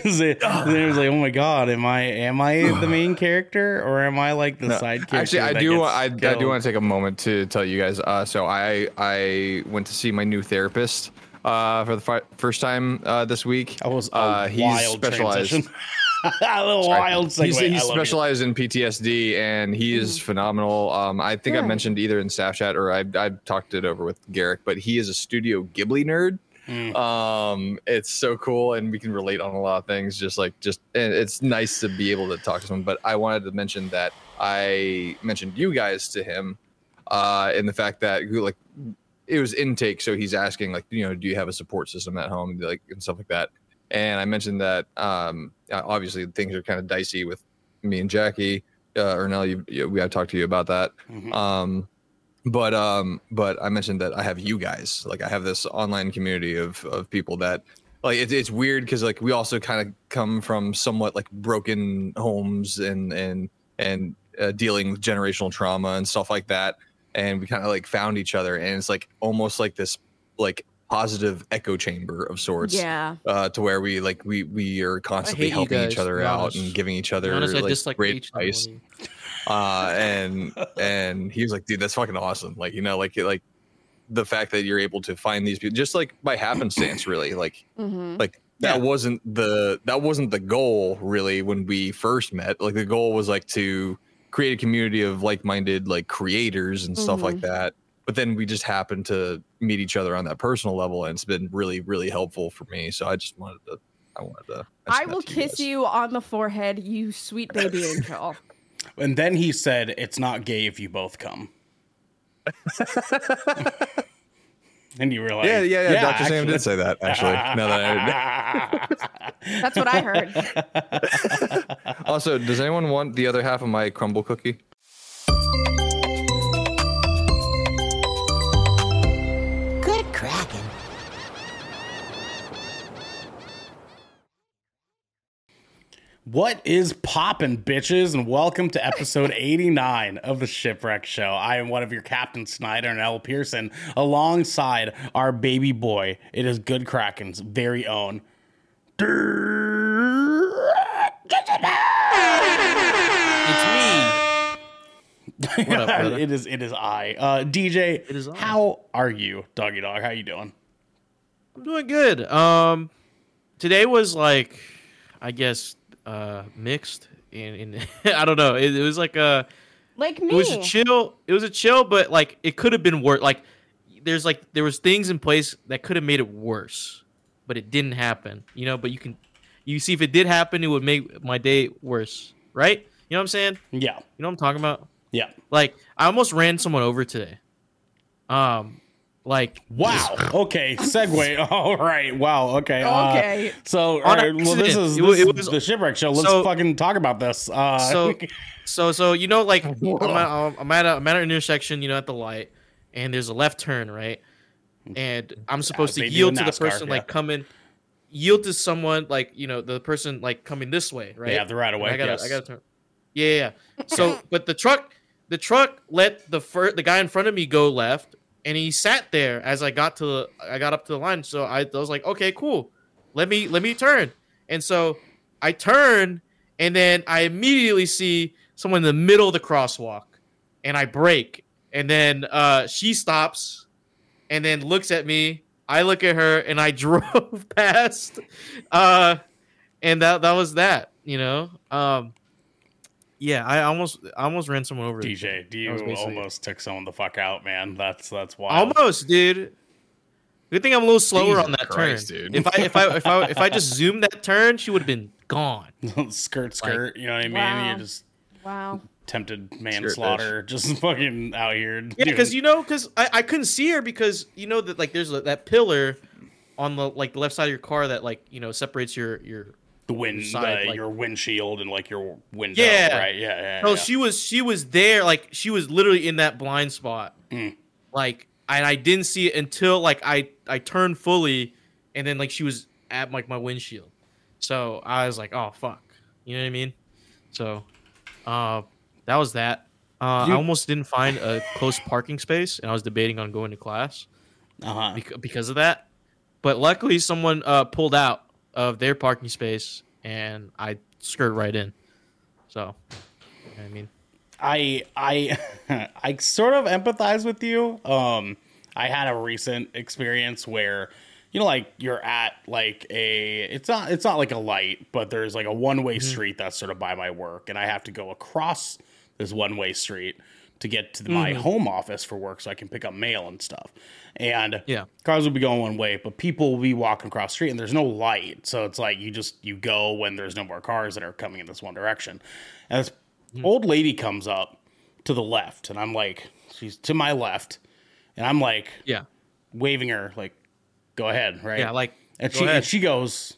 Is it? then it was like, oh my god, am I am I the main character or am I like the No, side character? Actually, I do. I, I do want to take a moment to tell you guys. Uh, so I I went to see my new therapist uh, for the fi- first time uh, this week. That was a uh, wild transition. a little Sorry. wild segue. He's, he's love you. specialized in PTSD and he is phenomenal. Um, I think I mentioned either in staff chat or I, I talked it over with Garrick, but he is a Studio Ghibli nerd. Mm. Um, it's so cool and we can relate on a lot of things. Just like just and it's nice to be able to talk to someone. But I wanted to mention that I mentioned you guys to him, uh, in the fact that like it was intake, so he's asking like you know do you have a support system at home like and stuff like that. And I mentioned that um, uh, obviously things are kind of dicey with me and Jackie. Uh, Ernell, you, you, we had talked to you about that. Mhm. Um, but um, but I mentioned that I have you guys. Like I have this online community of of people that like it's it's weird because like we also kind of come from somewhat like broken homes and and and uh, dealing with generational trauma and stuff like that. And we kind of like found each other, and it's like almost like this like positive echo chamber of sorts Yeah. uh, to where we like we we are constantly helping each other to out and giving each To be other honest, like, great each advice one of you. Uh and and he was like dude that's fucking awesome like you know like like the fact that you're able to find these people just like by happenstance really like hmm like that Yeah. wasn't the that wasn't the goal really when we first met like the goal was like to create a community of like-minded like creators and stuff like Mhm. that but then we just happened to meet each other on that personal level and it's been really really helpful for me so i just wanted to i wanted to I will kiss guys. you on the forehead, you sweet baby angel. And then he said, "It's not gay if you both come." and you were like, yeah, yeah, yeah. Dr. Sam did say that actually. now that I That's what I heard. Also, does anyone want the other half of my crumble cookie? What is poppin', bitches? And welcome to episode 89 of the Shipwreck Show. I am one of your Captain Snyder and L. Pearson, alongside our baby boy. It is Good Kraken's very own. It's me. What up, brother? it is it is I. Uh, DJ, It is I. how are you, doggy dog? How you doing? I'm doing good. Um, today was like, I guess, uh, mixed. In, in I don't know. It, it was like a, Like me. it was a chill. It was a chill, but like it could have been worse. Like there's like there was things in place that could have made it worse, but it didn't happen. You know. But you can, you see, if it did happen, it would make my day worse, right? You know what I'm saying? Yeah, You know what I'm talking about? yeah. Like I almost ran someone over today. Um, like Wow. Okay. Segue. All right. Wow. Okay. uh, Okay. so, all right, well, this is, It this it is was- the shipwreck show. Let's so- fucking talk about this. Uh, so so so you know like I'm at, I'm at a I'm at an intersection you know at the light and there's a left turn right and I'm supposed they to yield in to the person yeah. like coming yield to someone like you know the person like coming this way right Yeah, the right of And way, I gotta yes. I gotta turn yeah yeah, yeah. so but the truck the truck let the fir- the guy in front of me go left and he sat there as I got to the I got up to the line so I, I was like okay cool let me let me turn and so I turn and then I immediately see someone in the middle of the crosswalk, and I brake, and then uh, she stops, and then looks at me. I look at her, and I drove past, uh, and that that was that. You know, um, yeah, I almost I almost ran someone over. DJ, do you almost took someone the fuck out, man? That's that's wild. Almost, dude. Good thing I'm a little slower Jesus on that Christ, turn. dude. If I if I if I if I just zoomed that turn, she would have been gone. skirt, skirt. you know what I mean? Wow. You just Wow. tempted manslaughter, just fucking out here. Yeah, because you know, because I, I couldn't see her because you know that like there's a, that pillar on the like the left side of your car that like you know separates your your. The wind, side, like- your windshield and like your window. Yeah. right. Yeah, yeah. No, yeah. she was she was there like she was literally in that blind spot. Mm. Like and I didn't see it until like I I turned fully, and then like she was at like my windshield. So I was like, oh fuck, you know what I mean? So, uh, that was that. Uh, You- I almost didn't find a close parking space, and I was debating on going to class. uh-huh. because of that. But luckily, someone uh, pulled out of their parking space, and I skirt right in. So, you know I mean, I I I sort of empathize with you. Um, I had a recent experience where, you know, like you're at like a it's not it's not like a light, but there's like a one way street that's sort of by my work, and I have to go across this one way street to get to my mm-hmm. home office for work so I can pick up mail and stuff. And Yeah. cars will be going one way, but people will be walking across the street and there's no light. So it's like you just you go when there's no more cars that are coming in this one direction. And this hmm. old lady comes up to the left and I'm like, she's to my left. And I'm like yeah, waving her, like, go ahead, right? yeah, like and go she ahead. and she goes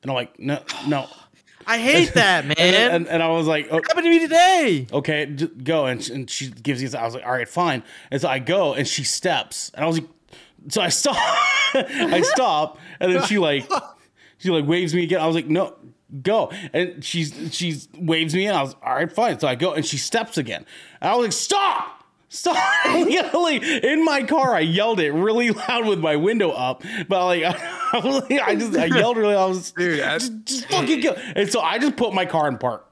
and I'm like, no, no. I hate that man. And, and, and I was like, oh, happened to me today. okay, go. And, and she gives you, I was like, all right, fine. And so I go and she steps and I was like, so I stop, I stop. And then she like, she like waves me again. I was like, no, go. And she's, she's waves me And I was all right, fine. So I go and she steps again. And I was like, stop. Stop! Yelling in my car, I yelled it really loud with my window up. But like, I, was like, I just I yelled really. loud. I was Dude, just, just fucking go. And so I just put my car in park.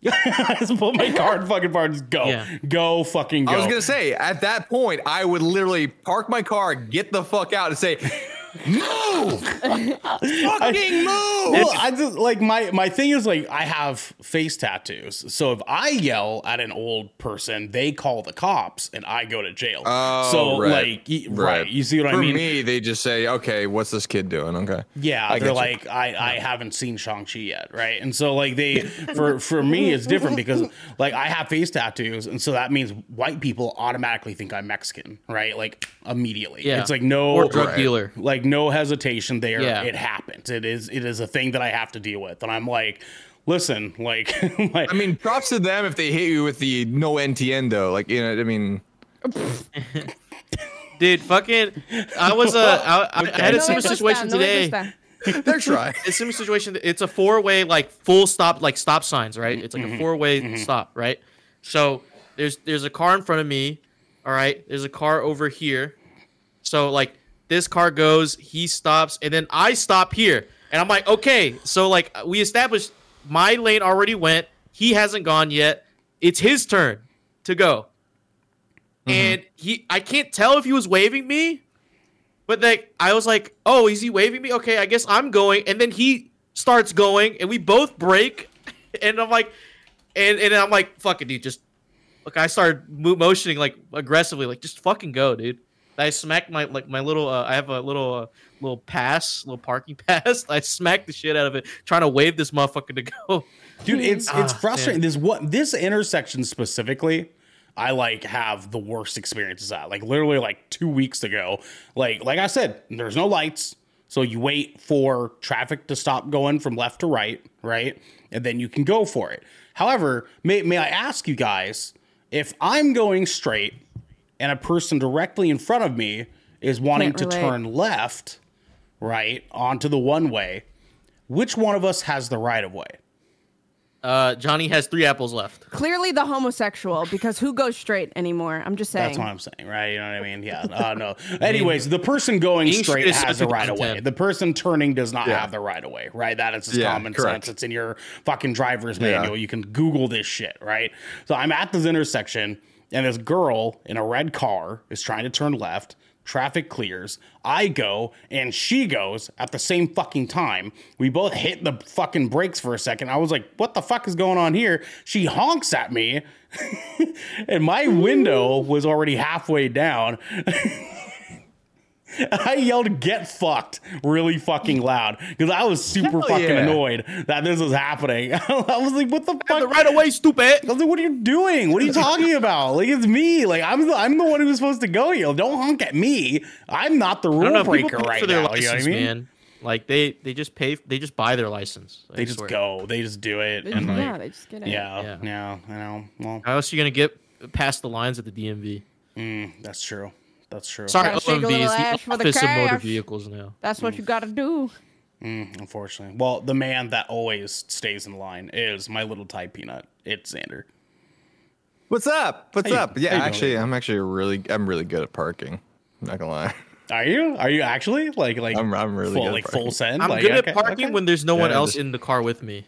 I just put my car in fucking park. Just go, Yeah. go, fucking go. I was gonna say at that point I would literally park my car, get the fuck out, and say, "Move, fucking move." Well, I just like my my thing is like I have face tattoos, so if I yell at an old person, they call the cops and I go to jail. Oh, so right. like, y- right. you see what For I mean? For me, they just say, "Okay, what's this kid doing?" Okay. Yeah, I they're get you. like I, I haven't seen Shang Chi yet, right? And so like they for for me it's different because like I have face tattoos, and so that means white people automatically think I'm Mexican, right? Like immediately. Yeah. It's like no or drug Right. dealer. like no hesitation there. Yeah. It happens. It is it is a thing that I have to deal with, and I'm like, listen, like, like I mean, props to them if they hit you with the no entiendo. Like, you know, I mean, Dude, fucking, I was uh, I, I had a similar me situation today. gusta. they're trying. It's a similar situation. It's a four way like full stop like stop signs, right? It's like Mm-hmm. a four way stop, right? So there's there's a car in front of me, all right. There's a car over here. So like this car goes, he stops, and then I stop here, and I'm like, okay. So like we established my lane already went. He hasn't gone yet. It's his turn to go, mm-hmm. and he I can't tell if he was waving me but like I was like, oh, is he waving me? Okay, I guess I'm going. And then he starts going, and we both break. And I'm like, and and I'm like, fuck it, dude. Just look. I started motioning like aggressively, like just fucking go, dude. I smacked my like my little. Uh, I have a little uh, little pass, little parking pass. I smacked the shit out of it, trying to wave this motherfucker to go. dude it's it's Ah, frustrating man. this what this intersection specifically i like have the worst experiences at like literally like two weeks ago like like i said there's no lights so you wait for traffic to stop going from left to right right and then you can go for it however may, may i ask you guys if i'm going straight and a person directly in front of me is wanting to turn left right onto the one way which one of us has the right of way Uh, Johnny has three apples left. Clearly the homosexual, because who goes straight anymore? I'm just saying. That's what I'm saying, right? You know what I mean? Yeah. Uh, no. Anyways, the person going being straight straight has the right of way. The person turning does not Yeah. have the right of way, right? That is just Yeah, common correct. sense. It's in your fucking driver's Yeah. manual. You can Google this shit, right? So I'm at this intersection, and this girl in a red car is trying to turn left. Traffic clears. I go and she goes at the same fucking time. We both hit the fucking brakes for a second. I was like, what the fuck is going on here? She honks at me, and my window was already halfway down. I yelled "Get fucked" really fucking loud because I was super Hell fucking yeah. annoyed that this was happening. I was like, "What the fuck?" The right away, stupid. I was like, "What are you doing? What are you talking about? Like, it's me. Like, I'm the I'm the one who's supposed to go here. Don't honk at me. I'm not the rule breaker right for their now. You know what I license, mean? man. Like they they just pay. They just buy their license. I They just swear. go. They just do it. They- And like, yeah, they just get it. yeah, Yeah. yeah, I know. Well, How else are you gonna get past the lines at the DMV? mm, that's true. That's true. Sorry, Gotta shake a OMV little is ash the for the Office of Motor cash. Vehicles now. That's what you got to do. Mm, unfortunately. Well, the man that always stays in line is my little Thai peanut. It's Xander. What's up? What's How you- up? Yeah, how you doing? actually, I'm actually really, I'm really good at parking. I'm not gonna lie. Are you? Are you actually like like I'm- I'm really full, good at like parking. full send? I'm like, good okay, at parking okay. when there's no one Yeah, else just- in the car with me.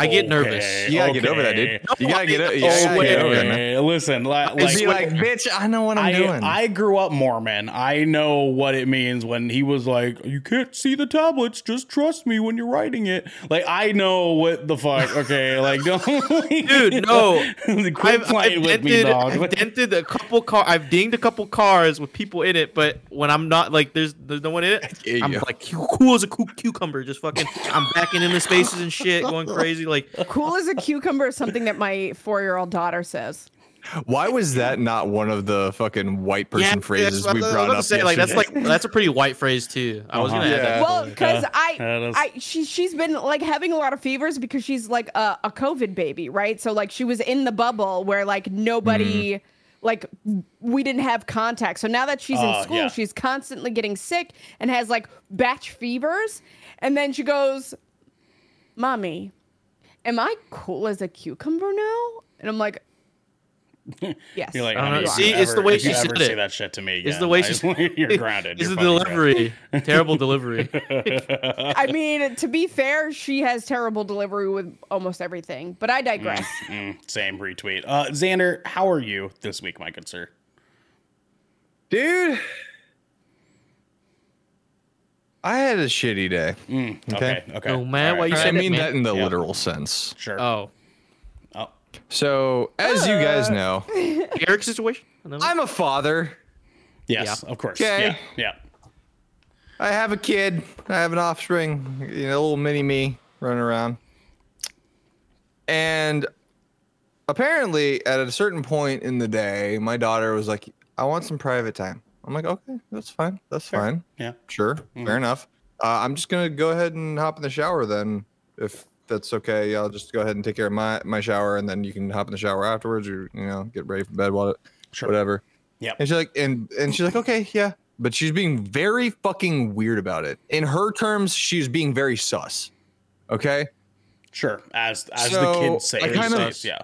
I get nervous. Okay, You gotta get over that, dude. okay. You gotta get, oh, o- you Oh, gotta wait, get over that. man. Okay, listen, li- And like, be like, bitch, I know what I'm I, doing. I grew up Mormon. I know what it means when he was like, "You can't see the tablets. Just trust me when you're writing it." Like I know what the fuck. Okay, like don't, Dude, no. quit I've, playing I've with me, dented, dog. I've dented a couple car. I've dinged a couple cars with people in it, but when I'm not like, there's there's no one in it. Yeah, I'm yeah. like cool as a cu- cucumber, just fucking. I'm backing into spaces and shit, going crazy. Like Cool as a cucumber is something that my four-year-old daughter says. Why was that not one of the fucking white person yeah, phrases we what I was brought up? say, Like that's like that's a pretty white phrase too. I was Uh-huh. gonna add Yeah. that. Well, because Yeah, I, that is- I, she, she's been like having a lot of fevers because she's like a, a COVID baby, right? So like she was in the bubble where like nobody, Mm-hmm. like we didn't have contact. So now that she's Oh, in school, yeah. she's constantly getting sick and has like batch fevers. And then she goes, "Mommy, am I cool as a cucumber now?" And I'm like, "Yes." You're like, I don't know. if See, you it's the way if you she ever said say it. that shit to me. It's the way I- she- you're grounded. It's You're the delivery. Terrible delivery. I mean, to be fair, she has terrible delivery with almost everything. But I digress. Mm, same retweet. Uh, Xander, how are you this week, my good sir? dude. I had a shitty day. Mm, okay, okay. Oh, man, All why you I said it, mean man. that in the Yeah. literal sense. Sure. Oh, oh, So, as you guys uh. know, Eric situation. Another- I'm a father. yes, of course. Okay. Yeah, I have a kid. I have an offspring. You know, little mini me running around. And apparently, at a certain point in the day, my daughter was like, "I want some private time." I'm like, "Okay, that's fine. That's fine. yeah. Sure, fair enough. Uh, I'm just gonna go ahead and hop in the shower then, if that's okay. I'll just go ahead and take care of my my shower, and then you can hop in the shower afterwards, or you know, get ready for bed, while Sure. whatever." Yeah. And she's like, and and she's like, okay, yeah. But she's being very fucking weird about it. In her terms, she's being very sus. Okay. Sure. As as the kids say, I kind of- yeah.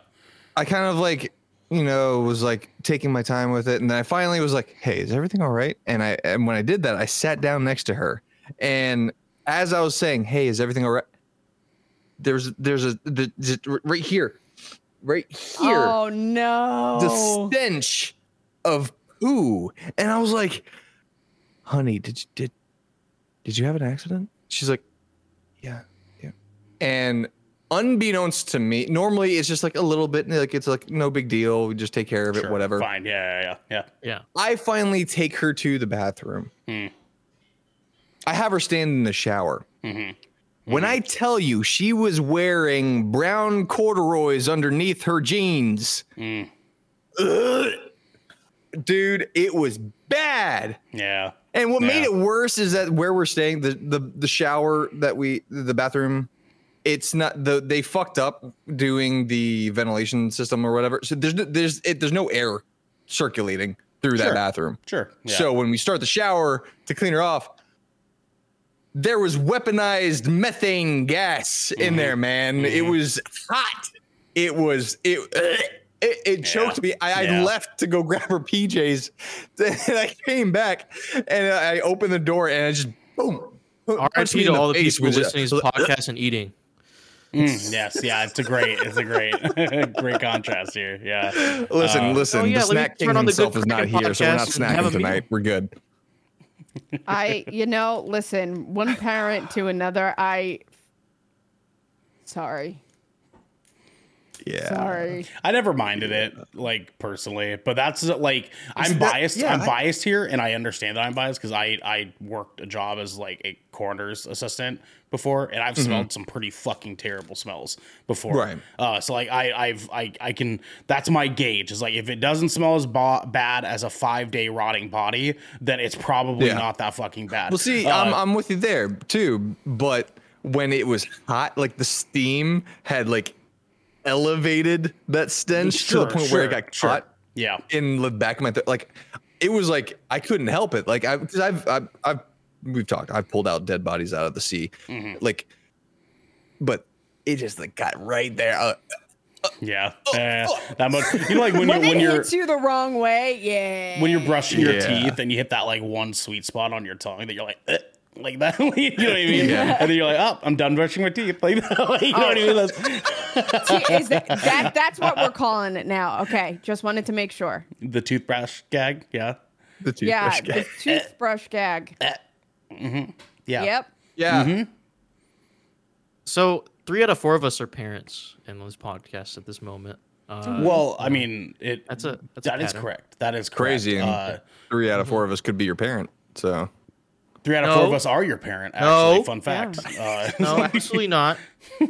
I kind of like, you know, was like taking my time with it, and then I finally was like, "Hey, is everything all right?" And I and when I did that, I sat down next to her, and as I was saying, "Hey, is everything all right?" There's there's a the, the- right here, right here, Oh no. the stench of poo, and I was like, "Honey, did you did did you have an accident?" She's like, "Yeah, yeah," and unbeknownst to me, normally it's just like a little bit like it's like no big deal. We just take care of it, Sure. whatever. Fine. Yeah, yeah, yeah. yeah. I finally take her to the bathroom. Hmm. I have her stand in the shower. Mhm. When I tell you she was wearing brown corduroys underneath her jeans, Mm. Ugh. dude, it was bad. Yeah. And what made it worse is that where we're staying, the the the shower that we the bathroom, it's not the they fucked up doing the ventilation system or whatever. So there's no, there's it, there's no air circulating through that bathroom. Sure. Yeah. So when we start the shower to clean her off, there was weaponized methane gas in Mm-hmm. there, man. It was hot. It was it. It, it choked me. I, I left to go grab her PJs, and I came back and I opened the door and I just boom. RIP in to all the face people with listening to this podcast and eating. Mm, yes. Yeah. It's a great. It's a great, great contrast here. Yeah. Listen, Uh, listen. Oh, yeah, the snack king turn himself is not here, so we're not podcast snacking a meal. tonight. We're good. I, you know, listen, one parent to another. I, sorry, Yeah. sorry. I never minded it, like personally, but that's like I'm that- biased. yeah, I'm I- biased here, and I understand that I'm biased because I I worked a job as like a coroner's assistant before, and I've smelled some pretty fucking terrible smells before. Mm-hmm. Right. Uh, so like I I've I I can that's my gauge is like if it doesn't smell as ba- bad as a five day rotting body, then it's probably Yeah. not that fucking bad. Well, see, Uh, I'm I'm with you there too, but when it was hot, like the steam had like elevated that stench to the point where it got sure. caught yeah. in the back of my th- like it was like I couldn't help it. Like I because I've, I've I've we've talked. I've pulled out dead bodies out of the sea, Mm-hmm. like, but it just like got right there. Uh, Yeah, yeah, that much. You know, like when when you're when it you're hits you the wrong way, yeah. when you're brushing your Yeah. teeth and you hit that like one sweet spot on your tongue that you're like. "Eh," Like that, you know what I mean? Yeah. And then you're like, "Oh, I'm done brushing my teeth." Like, you know what I mean? That's, is that, that that's what we're calling it now. Okay, just wanted to make sure. the toothbrush gag, yeah, The Yeah, toothbrush guy. the toothbrush gag. Yeah. Yep. Yeah. Mm-hmm. So three out of four of us are parents in this podcast at this moment. Uh, Well, I mean, it. That's a- that's a that is pattern. correct. That is correct. Crazy. And Uh, three out of four of us could be your parent. So three out of four of us are your parent. Actually, No. fun fact. Uh, no, absolutely not.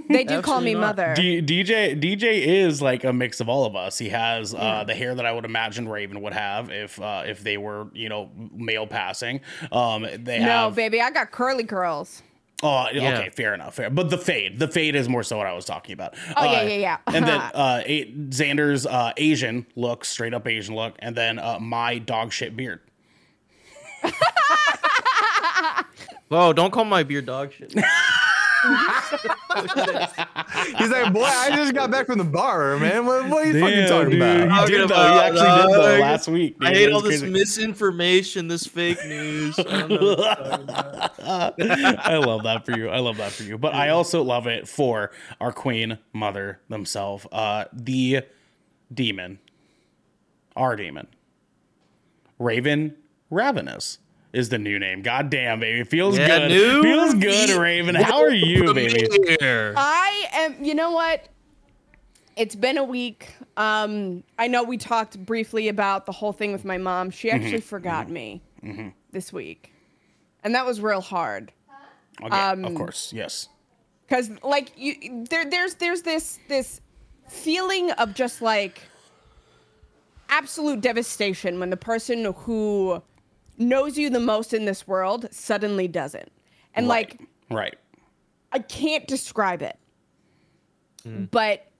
They do call me not. mother. D- DJ DJ is like a mix of all of us. He has uh, Yeah. the hair that I would imagine Raven would have if uh, if they were you know male passing. Um, they no, have. baby, I got curly curls. Oh, Yeah. okay, fair enough. Fair. But the fade, the fade is more so what I was talking about. Oh, yeah, Uh, yeah, yeah. and then uh, a- Xander's uh, Asian look, straight up Asian look, and then uh, my dog shit beard. Whoa, don't call my beard dog shit. he's like, boy, I just got back from the bar, man. What, what are you fucking talking dude, about? He Talking did though. He about, actually did though dog. last week. I hate all this crazy. misinformation, this fake news. I don't know what you're talking about. I love that for you. I love that for you. But I also love it for our queen mother themselves, uh, the demon, our demon, Raven Ravenous is the new name. God damn, baby, feels Yeah, good. new feels good, Raven. How are you, baby? I am. You know what? It's been a week. Um, I know we talked briefly about the whole thing with my mom. She Mm-hmm. actually forgot me this week, and that was real hard. Okay, Um, of course, yes. because like you there there's there's this this feeling of just like absolute devastation when the person who knows you the most in this world suddenly doesn't and like right. i can't describe it Mm. but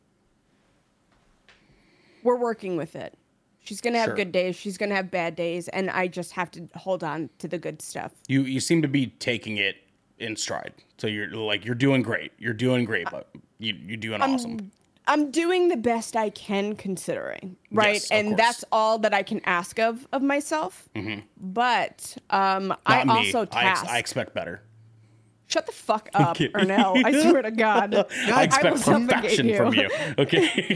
we're working with it she's gonna have Sure. good days she's gonna have bad days and i just have to hold on to the good stuff You you seem to be taking it in stride. So you're like you're doing great. You're doing great, but you you're doing awesome. I'm doing the best I can considering, right? Yes, and course. that's all that I can ask of of myself. But um, I me. also I, ex- I expect better. Shut the fuck up, kidding. Ernell. I swear to God. I expect will suffocate perfection from you. Okay.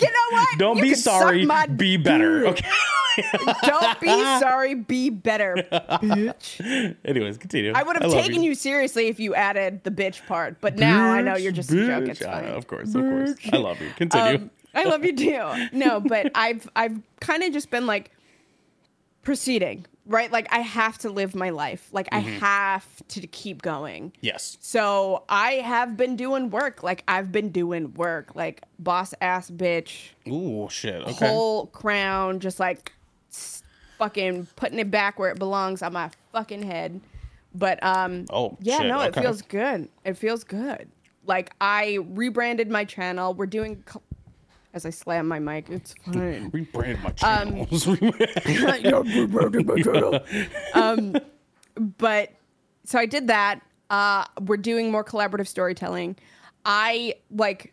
You know what? Don't You be sorry. Be better. dick. Okay. Don't be sorry. Be better, bitch. Anyways, continue. I would have love taken you. seriously if you added the bitch part, but now I know you're just a joke. It's I fine. know, of course, of course. I love you. Continue. Um, I love you too. No, but I've I've kind of just been like proceeding, right? Like I have to live my life. Like I Mm-hmm. have to keep going. yes. So I have been doing work. Like I've been doing work. Like boss ass bitch, Ooh, shit. Okay. whole crown, just like fucking putting it back where it belongs on my fucking head. But um, Oh, yeah, shit, no, it feels good. It feels good. Like I rebranded my channel. We're doing. Co- As I slam my mic, it's fine. Rebrand my Um, channels. um, but so I did that. Uh, we're doing more collaborative storytelling. I like.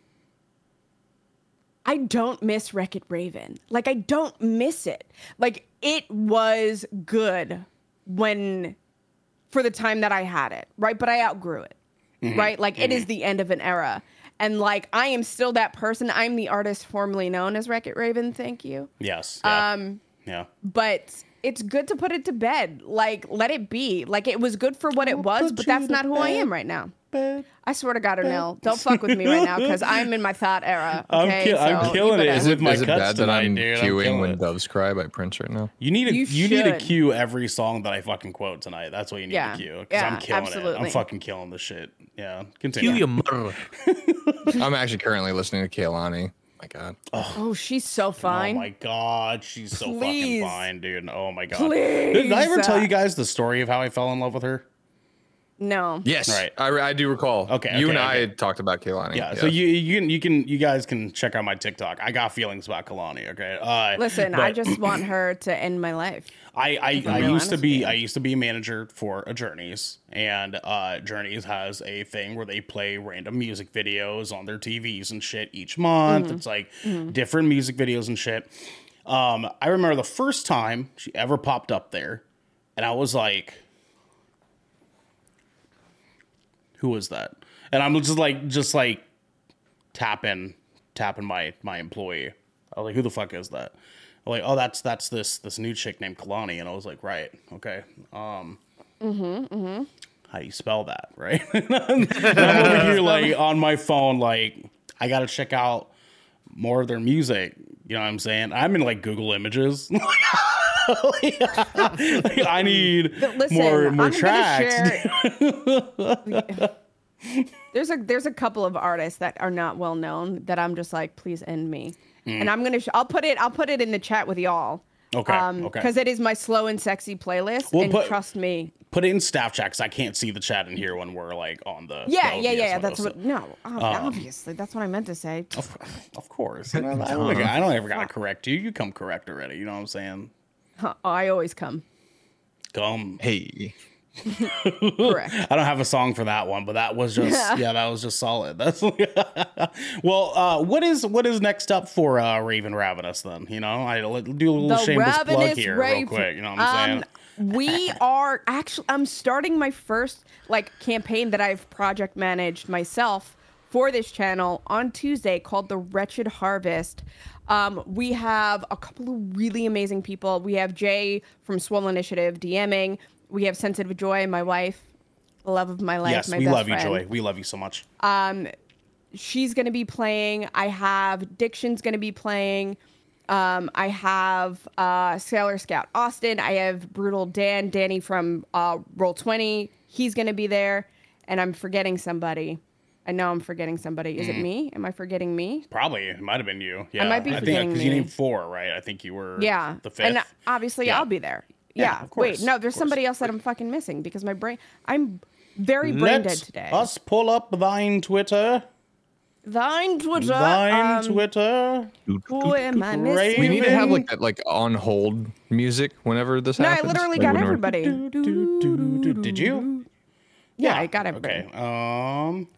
I don't miss Wreck It Raven. Like I don't miss it. Like it was good when for the time that I had it, right? But I outgrew it. Right? Like it is the end of an era. And like I am still that person. I'm the artist formerly known as Wreck It Raven, thank you. yes. Yeah. Um yeah. but it's good to put it to bed. Like, let it be. Like, it was good for what it was, but that's not who I am right now. I swear to God, Ernell, don't fuck with me right now because I'm in my thought era. I'm Okay, ki- I'm killing it. better- it, my is it bad that I'm dude, I'm queuing when it. doves cry by Prince right now? You need to You you, need to should. cue every song that I fucking quote tonight. That's what you need Yeah. to cue. Because Yeah, I'm killing it. absolutely. I'm fucking killing the shit. Yeah. Continue. Cue your mother. I'm actually currently listening to Kehlani. My God. Oh, oh she's so oh fine. Oh fine. my god, she's so Please. fucking fine, dude. Oh my god. Please. Did I ever tell you guys the story of how I fell in love with her? No. Yes, Right. I, I do recall. Okay, you okay, and I talked about Kehlani. Yeah, so you you can you can you guys can check out my TikTok. I got feelings about Kehlani. Okay, uh, Listen, I just want her to end my life. I I, I used to be. I used to be a manager for a Journeys, and uh, Journeys has a thing where they play random music videos on their TVs and shit each month. Mm-hmm. It's like different music videos and shit. Um, I remember the first time she ever popped up there, and I was like, "Who was that?" And I'm just like, just like tapping, tapping my my employee. I was like, "Who the fuck is that?" I'm like, "Oh, that's that's this this new chick named Kehlani," and I was like, "Right, okay." Um, mm-hmm, mm-hmm. How do you spell that, right? and I'm over here like on my phone, like I gotta check out more of their music. You know what I'm saying? I'm in like Google Images. Like, I need Listen, more more I'm tracks. share. there's a there's a couple of artists that are not well known that I'm just like, please end me. And I'm gonna sh- I'll put it I'll put it in the chat with y'all. Mm. Okay, Um, okay. because it is my slow and sexy playlist, Well, and put- trust me, Put it in staff chat because I can't see the chat in here when we're like on the. yeah, the yeah, yeah. window, That's so- what no, ob- Um, obviously that's what I meant to say. Of, of course. You know, I, don't, I don't ever gotta correct you. You come correct already. You know what I'm saying? Huh, I always come Come. hey, correct. I don't have a song for that one, but that was just yeah, that was just solid. That's well. Uh, what is what is next up for uh, Raven Ravenous then? You know, I do a little shameless plug here real quick. You know what I'm saying? Um, we are actually. I'm starting my first like campaign that I've project managed myself for this channel on Tuesday called the Wretched Harvest. Um, we have a couple of really amazing people. We have Jay from Swole Initiative DMing. We have Sensitive Joy, my wife, the love of my life, yes, my we love friend. you, Joy. We love you so much. she's going to be playing. I have Diction's going to be playing. Um, I have uh, Sailor Scout Austin. I have Brutal Dan, Danny from uh, Roll Twenty. He's going to be there, and I'm forgetting somebody. I know I'm forgetting somebody. Is it me? Am I forgetting me? Probably it might have been you. Yeah, I might be I think forgetting because you me. named four, right? I think you were Yeah, the fifth. and obviously Yeah. I'll be there. Yeah, Yeah. of course, Wait, no, of there's course. somebody else that I'm fucking missing because my brain. I'm very brain dead Let today. us pull up thine Twitter. Thine Twitter. Thine um, Twitter. Who am I missing? we need to have like that like on hold music whenever this happens. No, I happens. literally Like, got whenever- everybody. Did you? Yeah, I got everybody. Okay. Um.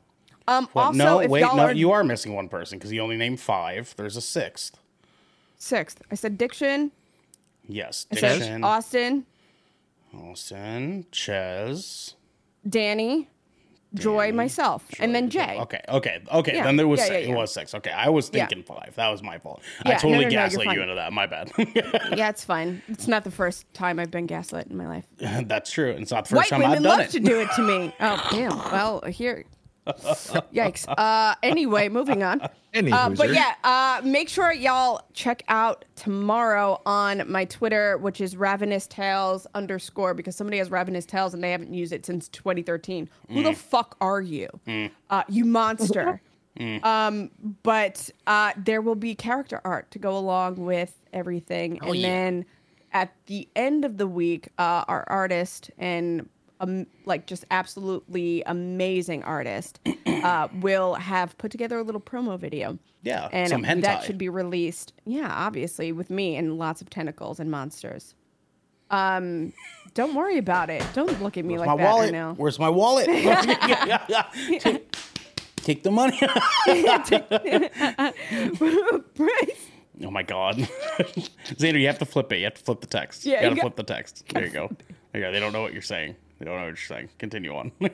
Um, What? also, no, if wait, y'all no, are you are missing one person because you only named five. There's a sixth. sixth, I said Diction. Yes, I said Diction, Austin, Austin, Ches. Danny, Joy, myself, and then Jay. Okay, okay, okay. Yeah, Then there was yeah, six. yeah, it was six. Okay, I was thinking five. That was my fault. I no, totally no, no, gaslit you into that. My bad. Yeah, it's fine. It's not the first time I've been gaslit in my life. That's true. It's not the first White time I've women done love it. to do it to me. Oh, damn. Well, here. Yikes. Uh, anyway, moving on. Any Uh, but yeah, uh, make sure y'all check out tomorrow on my Twitter, which is Ravenous Tales underscore, because somebody has Ravenous Tales and they haven't used it since 2013. Who Mm. the fuck are you? Uh, you monster. Mm. Um, but uh, there will be character art to go along with everything. and yeah. then at the end of the week, uh, our artist and um, like just absolutely amazing artist uh, will have put together a little promo video. Yeah, and some hentai. that should be released. Yeah, obviously with me and lots of tentacles and monsters. Um, don't worry about it. Don't look at me Where's like my that wallet? right now. Where's my wallet? Take- Take the money. Bryce, Oh my god. Xander, you have to flip it. You have to flip the text. Yeah, you gotta you got- flip the text. There you go. There you go. They don't know what you're saying. They don't know what you're saying. Continue on.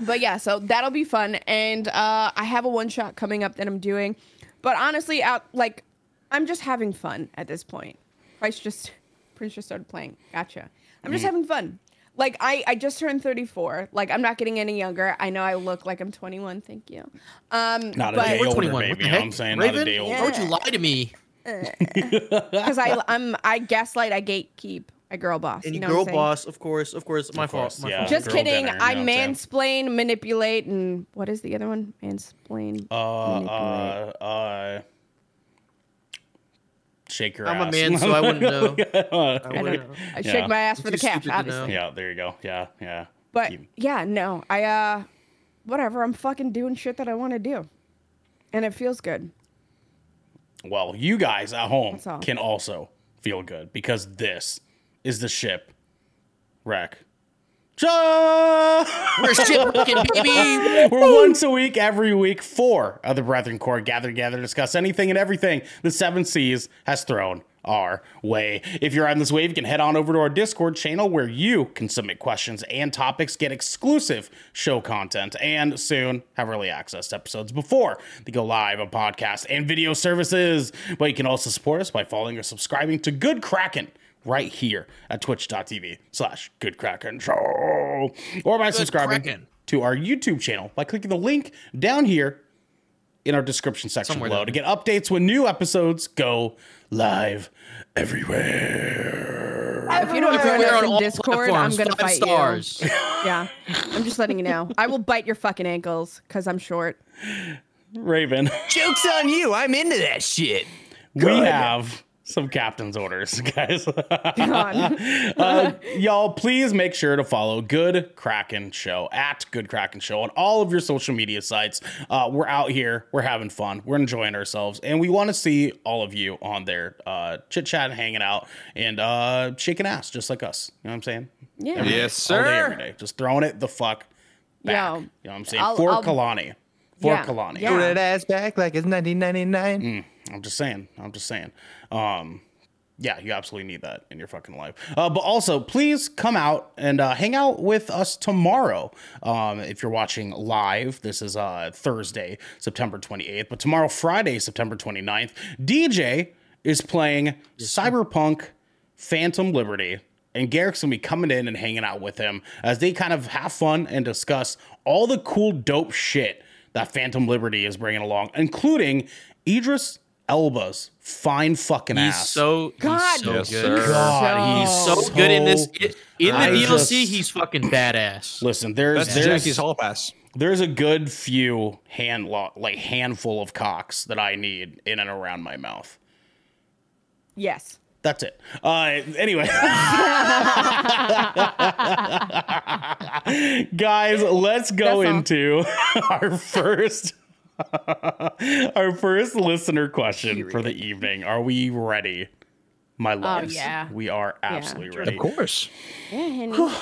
But yeah, so that'll be fun. And uh, I have a one shot coming up that I'm doing. But honestly, out like I'm just having fun at this point. Price just Prince just started playing. Gotcha. I'm Mm. just having fun. Like I, I just turned 34. Like I'm not getting any younger. I know I look like I'm 21. Thank you. Um, Not a day We're older, 21. baby. What the You know heck? I'm saying? Not a day older. Why would you lie to me? because I, I'm I gaslight. I gatekeep. I girl boss. And you you know girl boss, of course, of course, my Of course, fault. My yeah. fault. Just girl kidding. dinner, you I know what saying? mansplain, manipulate, and what is the other one? Mansplain. Uh, manipulate. uh, uh, shake your I'm ass. a man, so I wouldn't know. I don't know. I Yeah. shake my ass for the too cash, stupid know. obviously. yeah, there you go. Yeah, yeah. But You- yeah, no, I uh, whatever. I'm fucking doing shit that I want to do, and it feels good. Well, you guys at home all. can also feel good because this is the ship wreck. We're shipwrecking, baby. We're once a week, every week, four of the Brethren Core gather together, to discuss anything and everything the Seven Seas has thrown our way. If you're on this wave, you can head on over to our Discord channel where you can submit questions and topics, get exclusive show content, and soon have early access to episodes before they go live on podcast and video services. But you can also support us by following or subscribing to Good Kraken right here at twitch.tv slash good kraken show or by subscribing Kraken. to our youtube channel by clicking the link down here in our description section Somewhere below down to get updates when new episodes go live everywhere If you don't join Everywhere us on in Discord, I'm gonna five fight stars. you. Yeah, I'm just letting you know. I will bite your fucking ankles because I'm short. raven Joke's on you. I'm into that shit. we have some captain's orders guys. Uh, y'all please make sure to follow good kraken show at good kraken show on all of your social media sites. Uh, we're out here we're having fun we're enjoying ourselves and we want to see all of you on there uh, chit chat hanging out and uh, shaking ass just like us. You know what i'm saying? Yeah. Yes, all day sir. every day. Just throwing it the fuck back. Yo, you know what i'm saying? I'll- for I'll- Kehlani. For Yeah, Kehlani. Yeah. Throw that ass back like it's 1999. I'm just saying. I'm just saying. Um, yeah, you absolutely need that in your fucking life. Uh, but also, please come out and uh, hang out with us tomorrow. Um, if you're watching live, this is uh, Thursday, September 28th. But tomorrow, Friday, September 29th, DJ is playing Cyberpunk Phantom Liberty. And Garrick's gonna be coming in and hanging out with him as they kind of have fun and discuss all the cool, dope shit that Phantom Liberty is bringing along, including Idris Elba's fine fucking He's ass. so God. he's so Yes, good. God, He's so, good in this. so- In the I DLC, just- he's fucking badass. Listen, there's That's there's Jackie's hall pass. there's a good few hand lo- like handful of cocks that I need in and around my mouth. Yes. That's it. Uh, anyway, guys, let's go That's all. into our first our first listener question for the evening. Are we ready, my loves? Oh, yeah. we are absolutely ready. Of course. Yeah.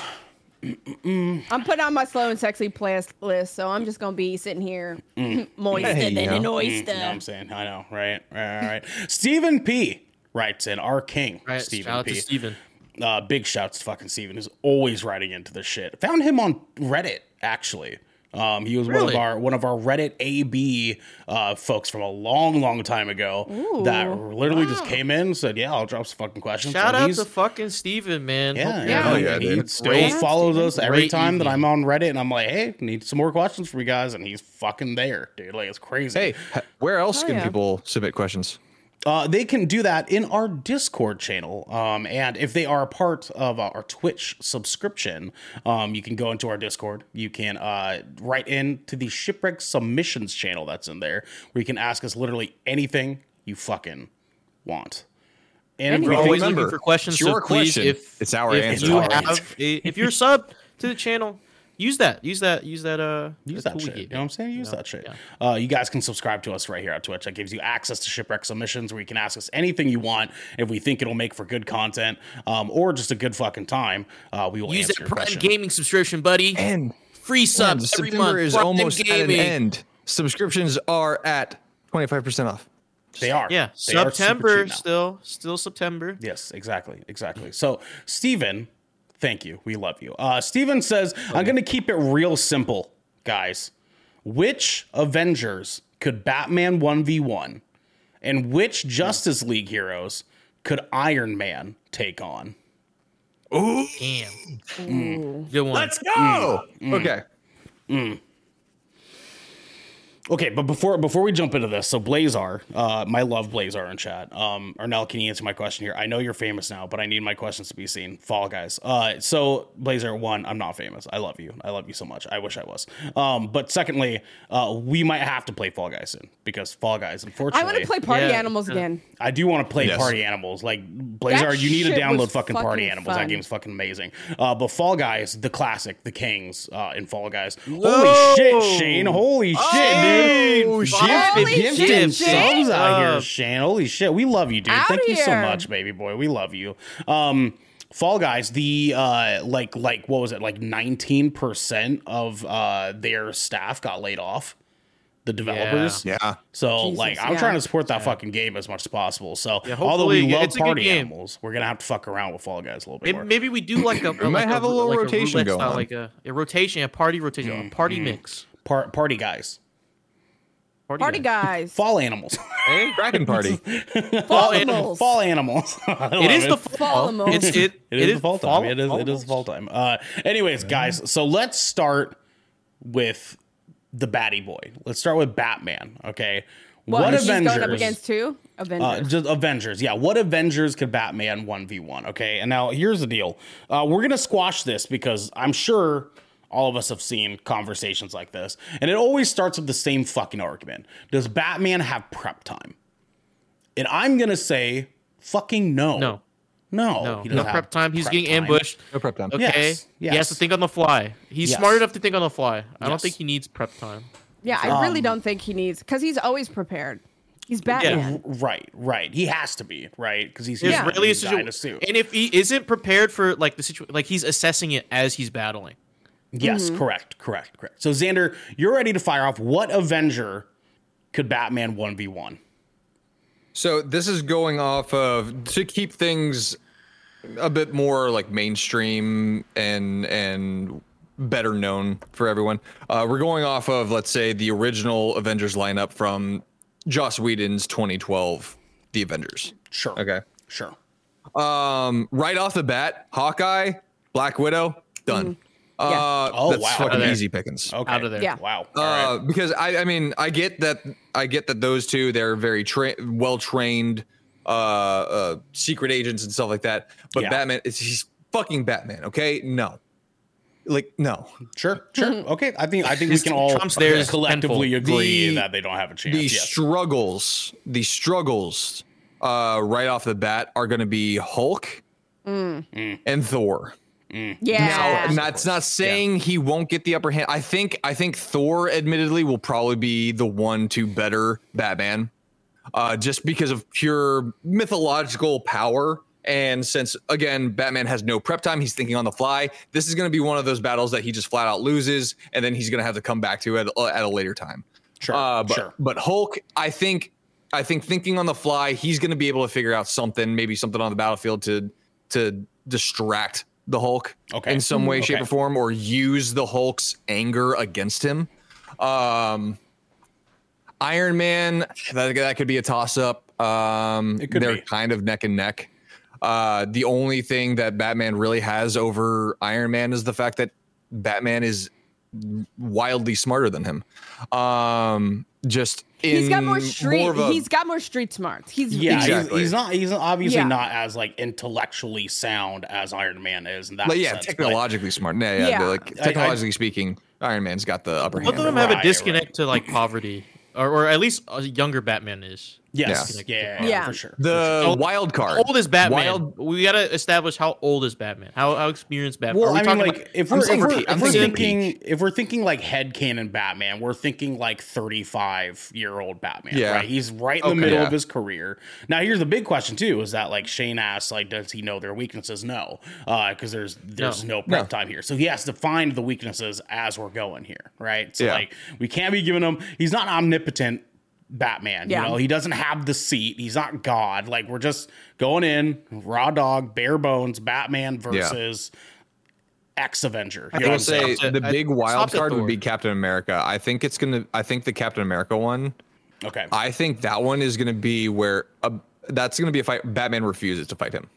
I'm putting on my slow and sexy playlist, so I'm just gonna be sitting here moister There you than an go. Mm, oyster. you know what I'm saying? I know, right? All right. right. Stephen P. writes in, our king, Right, Stephen shout out P. to Steven. Uh, big shouts to fucking Steven, who's always writing into this shit. Found him on Reddit, actually. Um, he was one of our one of our Reddit AB uh, folks from a long, long time ago that Ooh, literally just came in and said, "Yeah, I'll drop some fucking questions." Shout And out to fucking Steven, man. yeah, Hope- yeah, yeah, he dude. still Great- follows us every great time that. I'm on Reddit, and I'm like, "Hey, need some more questions from you guys," and he's fucking there, dude. Like it's crazy. Hey, where else Oh, can yeah. people submit questions? Uh, they can do that in our Discord channel. Um, and if they are a part of uh, our Twitch subscription, um, you can go into our Discord. You can uh, write into the Shipwreck Submissions channel that's in there, where you can ask us literally anything you fucking want. And We're always Remember, looking for questions. it's your so please, question. if It's our if answer. you have, if you're sub to the channel, use that. Use that. Use that. Uh, Use the that tool shit. we You know what I'm saying? Use know? that shit. Yeah. Uh, you guys can subscribe to us right here on Twitch. That gives you access to Shipwreck Submissions where you can ask us anything you want. If we think it'll make for good content um, or just a good fucking time, uh, we will Use that your Prime question. Gaming subscription, buddy. And Free yeah, subs every September month. is Prime almost at an end. Subscriptions are at 25% off. They are. Yeah, They September cheap now. still, still September. Yes, exactly, exactly. So, Steven, thank you. We love you. Uh, Steven says, I'm going to keep it real simple, guys. Which Avengers could Batman 1v1 and which Justice League heroes could Iron Man take on? Damn, good one. Let's go. Mm. Okay. Mm. Mm. Okay, but before before we jump into this, so Blazar, uh, my love Blazar in chat. Um, Ernell, can you answer my question here? I know you're famous now, but I need my questions to be seen. Fall guys. Uh, so Blazar, one, I'm not famous. I love you. I love you so much. I wish I was. Um, but secondly, uh, we might have to play Fall Guys soon because Fall Guys, unfortunately, I want to play Party Yeah. Animals again. I do want to play Yes. Party Animals. Like Blazar, That you need to download was fucking Party fucking Animals. That fun. game's fucking amazing. Uh, but Fall Guys, the classic, the Kings uh, in Fall Guys. Whoa. Holy shit, Shane! Holy shit, dude! Oh, Gifted- Holy gifted shit, subs out here, Shane. Holy shit, we love you, dude. Out Thank you so here. much, baby boy. We love you. Um, Fall Guys, the uh, like like what was it? Like nineteen percent of uh, their staff got laid off. The developers. Yeah. So Jesus, like I'm yeah. trying to support that fucking game as much as possible. So Yeah, although we hopefully love it's a good party game. animals, we're gonna have to fuck around with Fall Guys a little bit Maybe, more. maybe we do like a. we might have a little rotation roulette going style, like a, a rotation, a party rotation, Mm, a party mix. Par- party guys, Party guy. guys. fall animals, Hey, dragon party. Fall animals. fall animals. it is It the fall. Fall It's it. It is, the fall time. it is. It is fall time. Uh, anyways, guys. So let's start with the Batty Boy. Let's start with Batman. Okay. What, What, Avengers? going up against two Uh, just Avengers, yeah. What Avengers could Batman one v one? Okay, and now here's the deal. Uh, we're gonna squash this because I'm sure all of us have seen conversations like this, and it always starts with the same fucking argument. Does Batman have prep time? And I'm gonna say, fucking no, No, no, no, he no prep time. He's prep getting time. ambushed. No prep time. Okay, Yes, he has to think on the fly. He's Yes. smart enough to think on the fly. I don't think he needs prep time. yeah, I really um, don't think he needs because he's always prepared. He's Batman. Right, right. He has to be right because he's There's Yeah. really a he's dying situ- to sue. and if he isn't prepared for like the situation, like he's assessing it as he's battling. Yes, Mm-hmm. correct, correct, correct. So Xander, you're ready to fire off. What Avenger could Batman one v one? So this is going off of to keep things a bit more like mainstream and and better known for everyone. Uh, we're going off of let's say the original Avengers lineup from Joss Whedon's 2012 The Avengers. Sure. Okay. Sure. Um, right off the bat, Hawkeye, Black Widow, done. Uh, Oh, that's wow. fucking Out of there. easy pickings. Okay. Out of there. Yeah. Wow. All right. Uh, because I, I mean, I get that, I get that those two, they're very tra- well trained, uh, uh, secret agents and stuff like that. But Yeah. Batman, it's he's fucking Batman. Okay, no, like no. Sure. Sure. Okay. I think I think we can all Trump's there is collectively tenfold. agree The- that they don't have a chance. The yes. struggles, the struggles, uh, right off the bat are going to be Hulk Mm. and Thor. Yeah. Now, and that's not saying he won't get the upper hand. I think I think Thor, admittedly, will probably be the one to better Batman, uh, just because of pure mythological power. And since again, Batman has no prep time, he's thinking on the fly. This is going to be one of those battles that he just flat out loses, and then he's going to have to come back to at, at a later time. Sure. Uh, but, sure. but Hulk, I think, I think thinking on the fly, he's going to be able to figure out something, maybe something on the battlefield to to distract the Hulk Okay. in some way, shape, Okay. or form, or use the Hulk's anger against him. Um, Iron Man, that, that could be a toss up. Um, they're be. kind of neck and neck. Uh, the only thing that Batman really has over Iron Man is the fact that Batman is wildly smarter than him. Um, just he's got more street. of a- he's got more street smarts. He's yeah, exactly. he's, he's not. He's obviously Yeah. not as like intellectually sound as Iron Man is. In that like, yeah, sense, but- technologically smart. Yeah, yeah, Yeah. like I- technologically speaking, Iron Man's got the upper Both hand. of them over have a Right, disconnect to like poverty, or, or at least a younger Batman is. Yes. Yeah. Yeah. Yeah. Yeah. For sure. The So, wild card. How old is Batman? Wild, We gotta establish how old is Batman. How how experienced Batman? Well, Are we I mean, talking like about- if we're, if we're, if we're thinking thinking if we're thinking like head canon Batman, we're thinking like 35 year old Batman. Yeah. Right. He's right in the middle Yeah. of his career. Now, here's the big question too: is that like Shane asks, like, does he know their weaknesses? No, Uh, because there's there's no, prep No. time here, so he has to find the weaknesses as we're going here. Right. So Yeah. like we can't be giving him. He's not omnipotent. Batman, Yeah. you know, he doesn't have the seat. He's not God. Like we're just going in raw dog, bare bones, Batman versus X Avenger. I will what I'm saying? say the at- big I wild card would be Captain America. I think it's gonna. I think the Captain America one. Okay. I think that one is gonna be where uh, that's gonna be a fight. Batman refuses to fight him.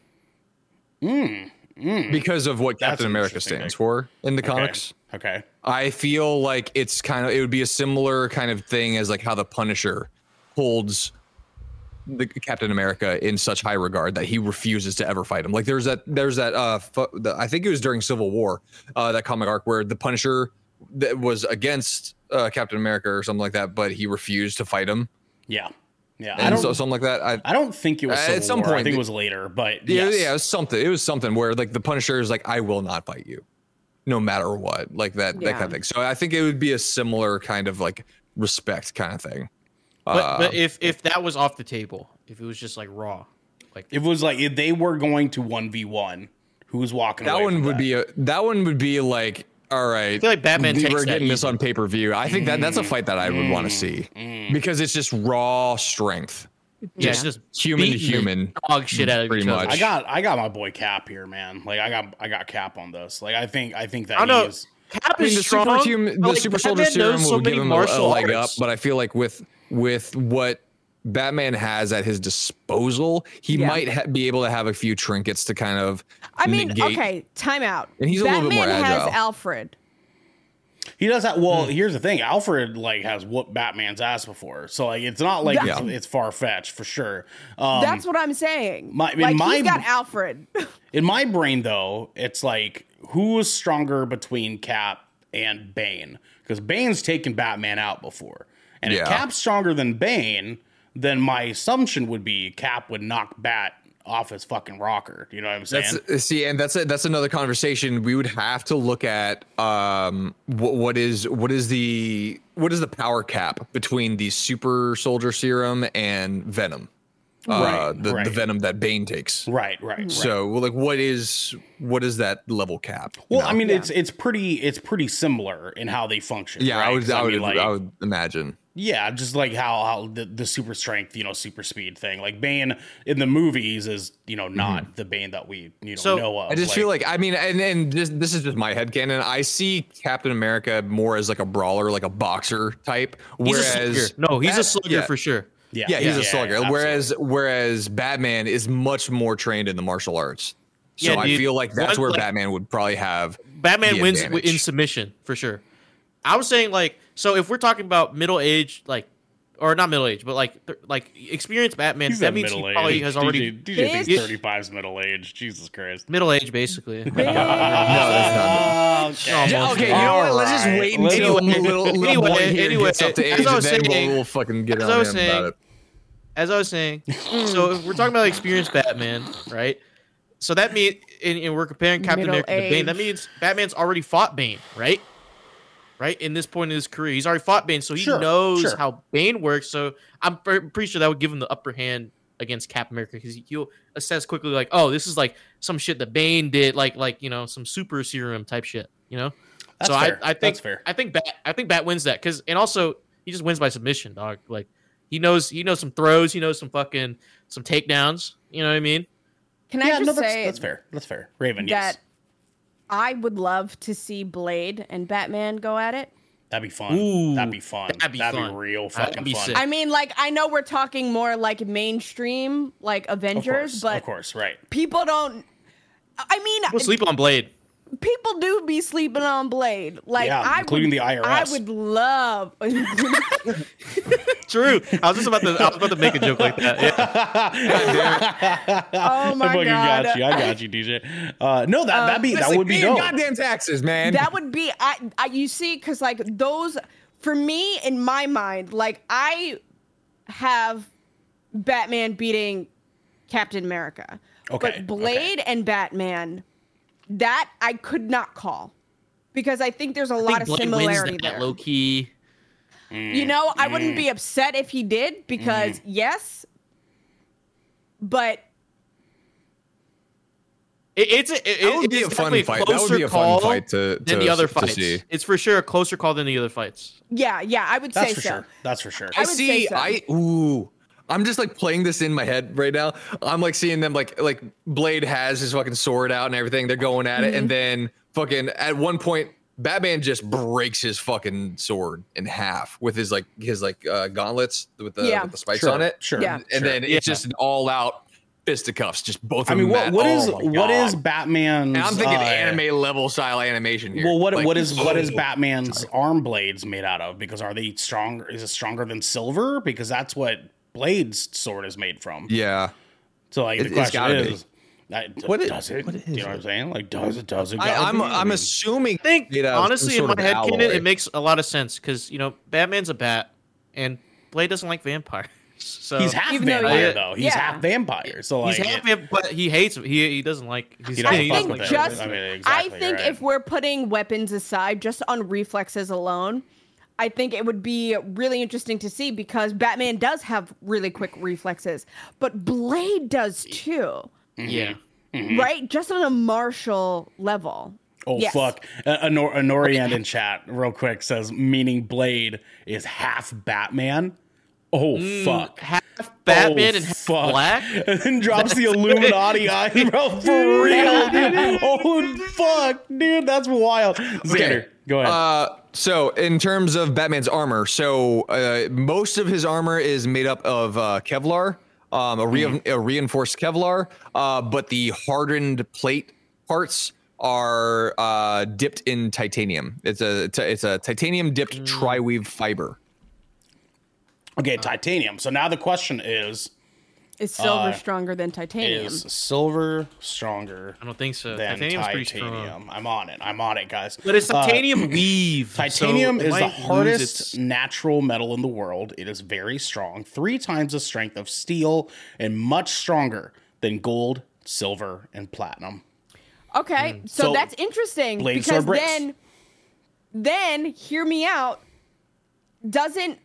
because of what That's Captain America stands take. for in the comics. Okay. I feel like it's kind of it would be a similar kind of thing as like how the Punisher holds the Captain America in such high regard that he refuses to ever fight him. Like there's that there's that uh fu- the, I think it was during Civil War uh that comic arc where the Punisher that was against uh, Captain America or something like that, but he refused to fight him. Yeah. Yeah. I don't. so something like that. I I don't think it was Civil at some War. I think it was later, but Yeah, yes. yeah, it was something. It was something where like the Punisher is like, I will not fight you, no matter what, like that that kind of thing. So I think it would be a similar kind of like respect kind of thing. But, Uh, but if if that was off the table, if it was just like raw, like if It was like if they were going to one v one. Who's walking? that away one would that? be a that one would be like, all right. I feel like Batman takes We're getting this on pay per view. I think that that's Mm. a fight that I would want to see because it's just raw strength, yeah, just just human to human. dog shit out of pretty much. I got I got my boy Cap here, man. Like I got I got Cap on this. Like I think I think that I don't know. is. Cap I mean, is the strong. super, human, the like, super soldier Batman serum knows so will give him a, a leg up, but I feel like with with what Batman has at his disposal, he Yeah. might ha- be able to have a few trinkets to kind of. I mean, negate- okay, time out. And he's a little bit more agile. has. Alfred. He does that. Well, here's the thing. Alfred like has whooped Batman's ass before, so like it's not like That- it's, it's far fetched for sure. Um, That's what I'm saying. my- in like my- he's got Alfred. in my brain though, it's like who is stronger between Cap and Bane? Because Bane's taken Batman out before, and if Cap's stronger than Bane, then my assumption would be Cap would knock Bat off his fucking rocker. You know what I'm saying? That's see, and that's a, that's another conversation. We would have to look at um what, what is what is the what is the power cap between the super soldier serum and Venom, uh, Right, the, right. the Venom that Bane takes. right, right, right. So, well, like, what is what is that level cap? Well, know? I mean, Yeah. it's it's pretty it's pretty similar in how they function. yeah, right? I would, 'Cause I would, mean, like, I would imagine. yeah, just like how how the, the super strength, you know, super speed thing. Like Bane in the movies is you know not the Bane that we you know So, know of. Mm-hmm. I just feel like, I mean, and and this this is just my headcanon. I see Captain America more as like a brawler, like a boxer type. He's a whereas slugger. No, he's a slugger yeah. for sure. Yeah, Yeah, he's a yeah, slugger. yeah, whereas whereas Batman is much more trained in the martial arts. So I dude. feel like that's One, where like- Batman would probably have Batman wins advantage. in submission for sure. I was saying like so if we're talking about middle age like or not middle age but like like experienced Batman He's that at means he probably age. has already DJ, DJ thinks 35 is middle age. Jesus Christ. middle age basically. No, that's not. Okay. Yeah, okay, you know what? Let's just wait until Anyway, little, little anyway, boy here anyway, gets up to as age, I and was then we'll, saying- we'll fucking get on him saying- about it. As I was saying, so if we're talking about experienced Batman, right? So that means and, and we're comparing Captain Middle America to Bane. That means Batman's already fought Bane, right? Right in this point in his career, he's already fought Bane, so he Sure, knows sure. how Bane works. So I'm pretty sure that would give him the upper hand against Cap America because he'll assess quickly, like, oh, this is like some shit that Bane did, like like you know some super serum type shit, you know. That's so fair. I, I think That's fair. I think Bat I think Bat wins that because and also he just wins by submission, dog. Like he knows he knows some throws, he knows some fucking some takedowns. You know what I mean? Can I yeah, just no, that's, say that's fair. That's fair. Raven, that yes. I would love to see Blade and Batman go at it? That'd be fun. Ooh, that'd be fun. that'd be fun. real That'd fucking be fun. sick. I mean, like I know we're talking more like mainstream, like Of Avengers, course, but of course, right. people don't. I mean, We'll sleep on Blade. People do be sleeping on Blade. Like Yeah, I including would, the IRS. I would love. True. I was just about to I was about to make a joke like that. Yeah. oh my I fucking god, got you. I got you, DJ. Uh, no, that that'd be that would be dope. goddamn taxes, man. that would be. I, I you see, because like those for me in my mind, like I have Batman beating Captain America. Okay, But Blade and Batman, that I could not call. Because I think there's a I lot of Blade similarity wins there. that low key. You know, I wouldn't Mm. be upset if he did because yes, but It, it's a, it, That would it be a fun fight. That would be a fun call fight to- than the other to fights. see. It's for sure a closer call than the other fights. yeah, yeah, I would say That's say for so. sure. That's for sure. I I would see. say so. I ooh. I'm just like playing this in my head right now. I'm like seeing them like like Blade has his fucking sword out and everything. They're going at it, and Mm-hmm. then fucking at one point, Batman just breaks his fucking sword in half with his like his like uh, gauntlets with the, Yeah. with the spikes Sure, on it. sure. Yeah. And sure. then Yeah. it's just an all out fisticuffs, just both. Of I mean, them what what is oh what is God. Batman's? And I'm thinking uh, anime level style animation here. Well, what Like, what is what is oh. Batman's arm blades made out of? Because are they stronger? Is it stronger than silver? Because that's what Blade's sword is made from. Yeah, So like It- the question gotta is, that, What is- does it? what is you know what I'm saying? Like, does it? Does it? I, gotta I'm? I I'm mean, assuming. I think made out of some honestly in my of head canon, it makes a lot of sense because you know Batman's a bat and Blade doesn't like vampires. So he's half Even though vampire though. He's yeah. half vampire. So like, he's half it- but he hates he he doesn't like he's, He doesn't I think just I mean, I think right. if we're putting weapons aside, just on reflexes alone, I think it would be really interesting to see because Batman does have really quick reflexes, but Blade does too, mm-hmm. yeah. Mm-hmm. right? Just on a martial level. Oh Yes. fuck! Uh, Honor- Honorian in chat real quick says meaning Blade is half Batman. Oh mm, fuck! Half Batman Oh, and half fuck. black. And then drops the Illuminati eyebrow for real, dude. Oh fuck, dude, that's wild. Xander, go ahead. Uh, so in terms of Batman's armor, so uh, most of his armor is made up of uh, Kevlar, um, a, re- a reinforced Kevlar, uh, but the hardened plate parts are uh, dipped in titanium. It's a t- it's a titanium dipped tri-weave fiber. okay, titanium. So now the question is: Is silver Uh, stronger than titanium? Is silver stronger I don't think so. than Titanium's pretty titanium? strong. I'm on it. I'm on it, guys. But it's Uh, titanium weave. so Titanium it is the hardest its- natural metal in the world. It is very strong, three times the strength of steel, and much stronger than gold, silver, and platinum. Okay, so, So, that's interesting blades because are then, then hear me out. Doesn't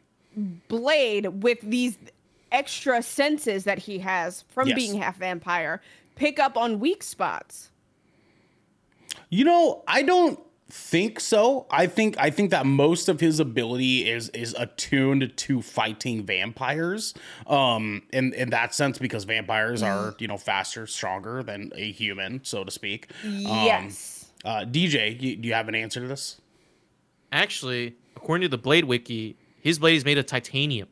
Blade with these extra senses that he has from Yes. being half vampire pick up on weak spots? You know, I don't think so. I think I think that most of his ability is is attuned to fighting vampires. Um in in that sense because vampires are, you know, faster, stronger than a human, so to speak. Um, yes. Uh DJ, you, do you have an answer to this? Actually, according to the Blade Wiki, his blade is made of titanium.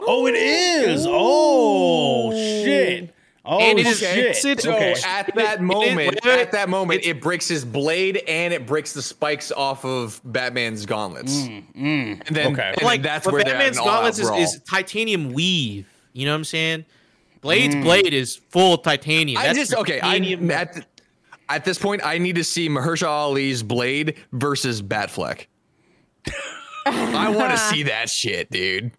Oh, it is. Oh shit. Oh And it is shit. fixed- So okay. at It- that it- moment, wait, wait, at that moment, it breaks his blade and it breaks the spikes off of Batman's gauntlets. Mm, mm. and then, Okay. and But then like that's where Batman's at an all-out gauntlets is, is titanium weave. You know what I'm saying? Blade's mm. blade is full titanium. I That's just okay. I, titanium- at th- at this point, I need to see Mahershala Ali's blade versus Batfleck. I want to see that shit, dude.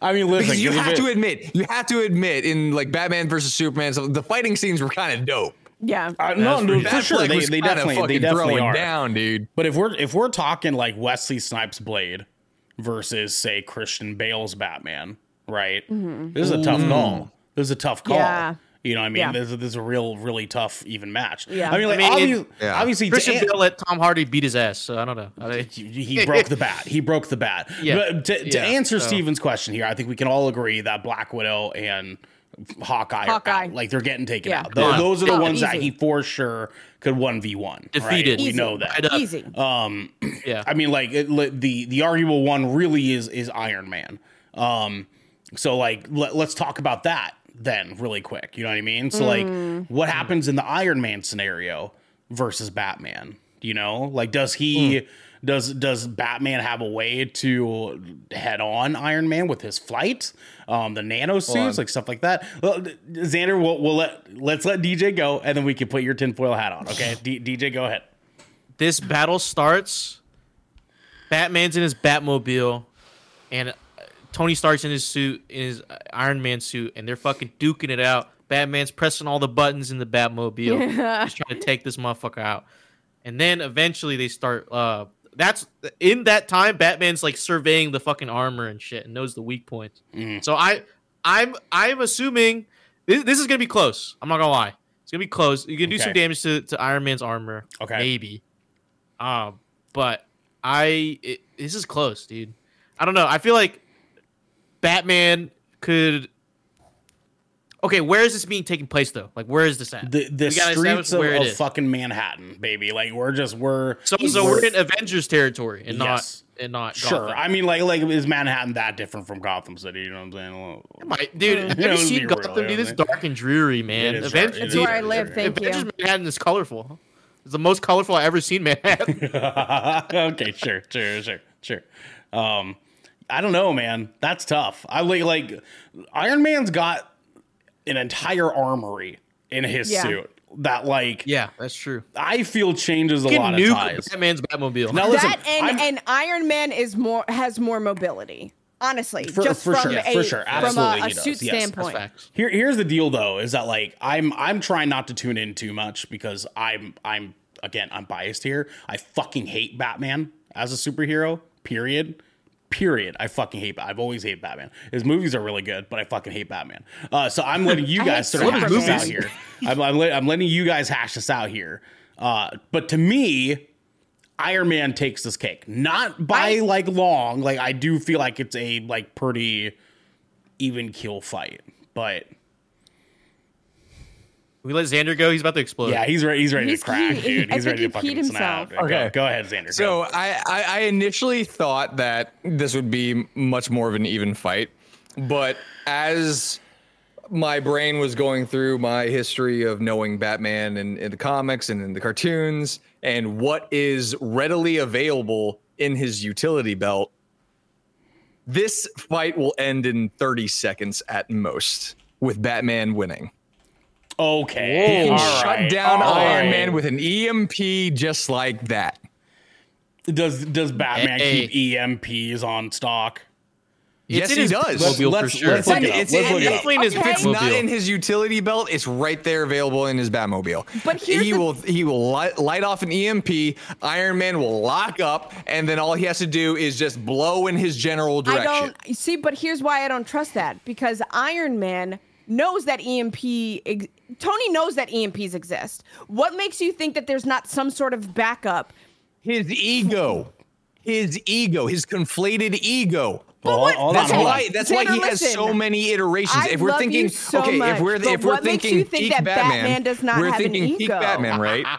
I mean, listen, Because you 'cause if have to admit, you have to admit, in like Batman versus Superman, so the fighting scenes were kind of dope. Yeah. Uh, no, no, for sure. Batfleck They, was they definitely, they definitely are. down, dude. But if we're if we're talking like Wesley Snipes' Blade versus say Christian Bale's Batman, right? This is a tough call. This is a tough call. Mm-hmm. Yeah. You know, what I mean, Yeah. this, is- this is a real, really tough even match. Yeah. I mean, like I mean, it- Yeah. obviously, Christian to, Bale let Tom Hardy beat his ass. So I don't know. I, he he broke the bat. He broke the bat. Yeah. But to, to answer so- Steven's question here, I think we can all agree that Black Widow and Hawkeye, Hawkeye. out. like they're getting taken Yeah. out. Th- Yeah. Those are the Yeah. ones that he for sure could one v one. Defeated. We know that. Easy. Um, yeah. I mean, like it, the the arguable one really is is Iron Man. Um, so like let, let's talk about that then really quick. You know what I mean? So like, what happens in the Iron Man scenario versus Batman? You know, like does he does does Batman have a way to head on Iron Man with his flight, um, the nano suits, like stuff like that? Well, Xander, we'll, we'll let let's let DJ go, and then we can put your tinfoil hat on. Okay, D- DJ, go ahead. this battle starts. Batman's in his Batmobile, and Tony Stark's in his suit, in his uh, Iron Man suit, and they're fucking duking it out. Batman's pressing all the buttons in the Batmobile, just trying to take this motherfucker out. And then eventually they start. Uh, that's in that time. Batman's like surveying the fucking armor and shit, and knows the weak points. So I, I'm, I'm assuming this, this is gonna be close. I'm not gonna lie. It's gonna be close. You can do some damage to, to Iron Man's armor. Okay. maybe. Um, but I it, this is close, dude. I don't know. I feel like Batman could. Okay, where is this being taking place though? Like, where is this at? the the We gotta establish streets of, where it of fucking Manhattan, baby. Like we're just we're so, so we're in Avengers territory and Yes. and not Sure. Gotham. I mean, like, like is Manhattan that different from Gotham City? You know what I'm saying? Well, My, dude, have you let's seen be real, Gotham? Dude, it's dark and dreary, man. It is Avengers, dark. It where I live. Thank Avengers you. Manhattan is colorful. It's the most colorful I've ever seen Manhattan. okay, sure, sure, sure, sure. Um, I don't know, man. That's tough. I like like Iron Man's got an entire armory in his Yeah. suit that like yeah, that's true. I feel changes a lot can of nuke ties. Batman's Batmobile. Now listen, that and, I'm- and Iron Man is more has more mobility. Honestly, For- just for from sure, a for sure. from Absolutely a, a he does. suit Yes, standpoint. Facts. Here, here's the deal though, is that like I'm I'm trying not to tune in too much because I'm I'm again I'm biased here. I fucking hate Batman as a superhero. Period. Period. I fucking hate. I've always hated Batman. His movies are really good, but I fucking hate Batman. Uh, so I'm letting you guys sort of hash this out here. I'm, I'm, let- I'm letting you guys hash this out here. Uh, but to me, Iron Man takes this cake, not by I- like long. Like I do feel like it's a like pretty even kill fight, but We let Xander go. He's about to explode. yeah, he's ready. He's ready He's to crack, key- dude. I He's ready to think he fucking peed snap. himself. Go- Okay. go, ahead, Xander. So. I, I I initially thought that this would be much more of an even fight, but as my brain was going through my history of knowing Batman and in the comics and in the cartoons and what is readily available in his utility belt, this fight will end in 30 seconds at most with Batman winning. Okay, He can all shut right, down all Iron right. Man with an EMP just like that. Does does Batman Hey. keep EMPs on stock? Yes, in he does. Let's- for let's look it up. It's in- it up. In his Okay. If it's not in his utility belt, it's right there available in his Batmobile. But he the- will he will light, light off an EMP. Iron Man will lock up, and then all he has to do is just blow in his general I direction. don't see, but here's why I don't trust that because Iron Man knows that EMP. Ex- Tony knows that EMPs exist. What makes you think that there's not some sort of backup? His ego, his ego, his conflated ego. Well, what- hold on, That's hold why. That's why Xander, he has so many iterations. I if we're love thinking, you so okay, much, if we're if we're thinking think peak that Batman, Batman does not we're have an thinking peak ego? Batman, right?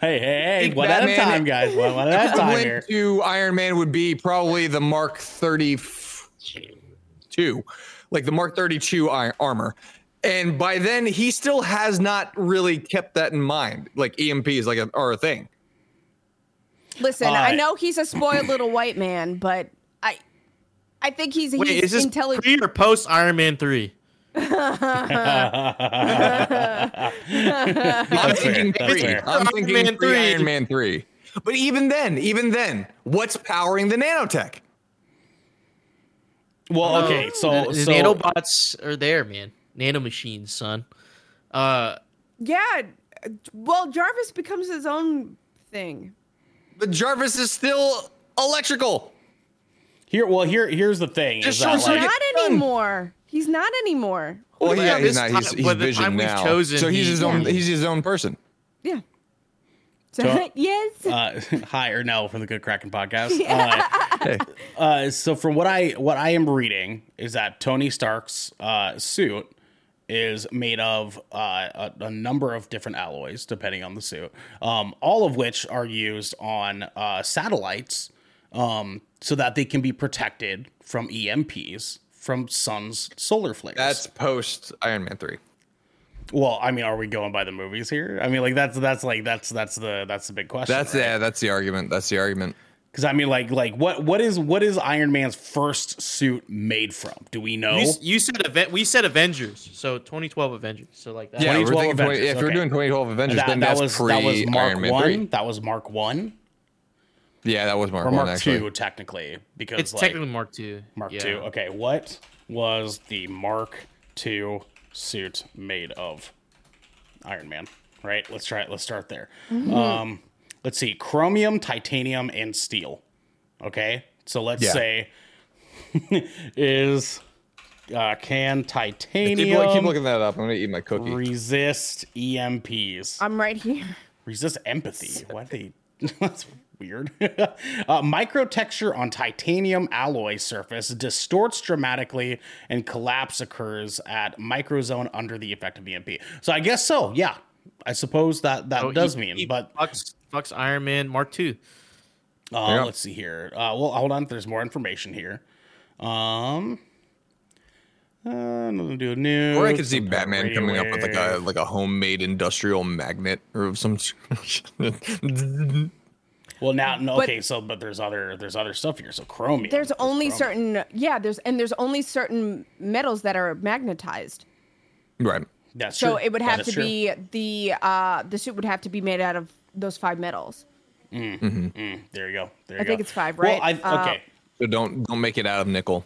Hey, hey, hey! Think One at a time, guys. One, one at a time here. to Iron Man would be probably the Mark 32, like the Mark 32 armor. And by then, he still has not really kept that in mind. Like EMP is like a, are a thing. Listen, Uh, I know he's a spoiled little white man, but I, I think he's Wait, he's is this intelligent. pre or post Iron Man three? I'm thinking three. I'm Iron thinking Man 3. Iron Man three. But even then, even then, what's powering the nanotech? Well, okay, so the, the so nanobots are there, man. Nano machines, son. Uh, Yeah, well, Jarvis becomes his own thing. But Jarvis is still electrical. here, well, here, here's the thing: Just is that, like, Not anymore. He's not anymore. Well, Well, yeah, he's this not. time- He's, he's Vision now. chosen, so he's he- his own. Yeah. He's his own person. Yeah. So, So- yes. uh, hi Ernell from the Good Kraken podcast. Uh, uh, so from what I what I am reading is that Tony Stark's uh, suit is made of uh, a, a number of different alloys, depending on the suit, um, all of which are used on uh, satellites um, so that they can be protected from EMPs from sun's solar flares. That's post Iron Man three. well, I mean, are we going by the movies here? I mean, like that's that's like that's that's the that's the big question. That's right? yeah. That's the argument. That's the argument. Because I mean, like, like what what is what is Iron Man's first suit made from? Do we know? you, you said event. We said Avengers, so 2012 Avengers. So like that. Yeah, we're 2012 thinking 20, Avengers, if we're okay. doing 2012 Avengers, that, then that that's was pre that was Mark Iron Man one. 3. That was Mark one Yeah, that was Mark or one Mark actually. two, technically, because It's like, technically Mark two. Mark Yeah. two. Okay, what was the Mark two suit made of? Iron Man. Right. Let's try it. Let's start there. Um, let's see: chromium, titanium, and steel. Okay. So let's Yeah. say is uh, can Keep, titanium keep looking that up. I'm gonna eat my cookie. resist EMPs? I'm right here. resist empathy. Why do they? That's weird. uh, microtexture on titanium alloy surface distorts dramatically, and collapse occurs at microzone under the effect of EMP. So I guess so. Yeah, I suppose that that So does he- mean. he But fucks, fucks Iron Man Mark two. Uh, Yeah. Let's see here. Uh, well, hold on. There's more information here. Um, uh, nothing to do with news. Or I could see some kind of Batman radio coming up with like a like a homemade industrial magnet or of some. Well, now, no, But- okay. So, but there's other there's other stuff here. So chromium. There's only chromium. certain yeah, there's and there's only certain metals that are magnetized. right. That's So true. it would have to true. be the uh the suit would have to be made out of those five metals. There you go. There you I go. think it's five, Well, right? I, Uh, okay. So don't don't make it out of nickel.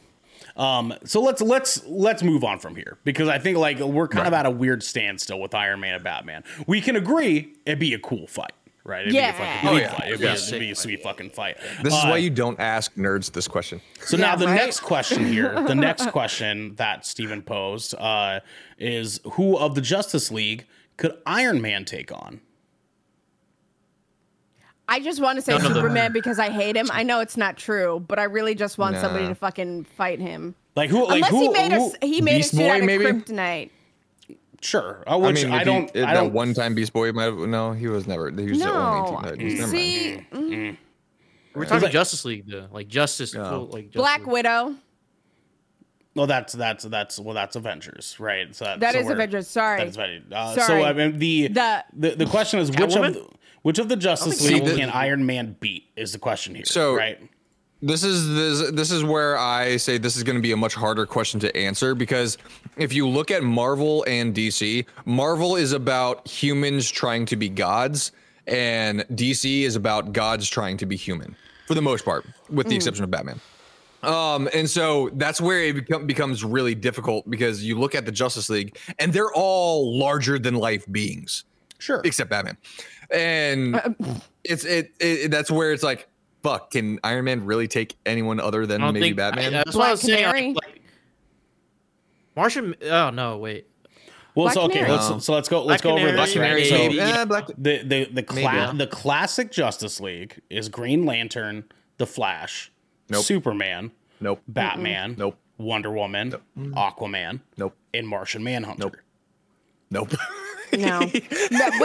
Um, so let's let's let's move on from here because I think like we're kind of at a weird standstill with Iron Man and Batman. We can agree it'd be a cool fight, right? It'd Yeah. be a fucking Oh, yeah. fight. It'd, Yeah. be, it'd be a sweet fucking fight. This is Uh, why you don't ask nerds this question. So Yeah, now the right? next question here, the next question that Steven posed uh, is who of the Justice League could Iron Man take on? I just want to say None. Superman because I hate him. I know it's not true, but I really just want somebody to fucking fight him. Like who? Like Unless who? he made who- a he made Beast a suit Boy, out of maybe? kryptonite. sure. Uh, I mean, I, don't. He, if I that don't. one time Beast Boy might have. No, he was never. He was the only No, Teen Never see, mm, We're talking like- Justice League, though. Like Justice, Yeah. full, like Justice Black League. Widow. Well, that's that's that's well, that's Avengers, right? So That so is we're- Avengers. Sorry. That is very. Uh, So I mean, the The- the the question is which of Catwoman? the, which of the Justice think League Catwoman- can Iron Man beat? Is the question here? So- right. this is this this is where I say this is going to be a much harder question to answer because if you look at Marvel and DC, Marvel is about humans trying to be gods and DC is about gods trying to be human for the most part with the exception of Batman. Um, and so that's where it become, becomes really difficult because you look at the Justice League and they're all larger than life beings Sure. except Batman. And it's it, it that's where it's like, fuck, can Iron Man really take anyone other than maybe think Batman? I, that's what I was saying. Like, like, Martian. Oh no, wait. Well, Black so okay, Canary. let's so let's go let's Black go over Canary, this. Right? So maybe. Eh, Black- the the the cla- yeah. the classic Justice League is Green Lantern, the Flash, Nope. Superman, nope. Batman, Nope. Wonder Woman, Aquaman, Nope. and Martian Manhunter. Nope. Nope. No, No, with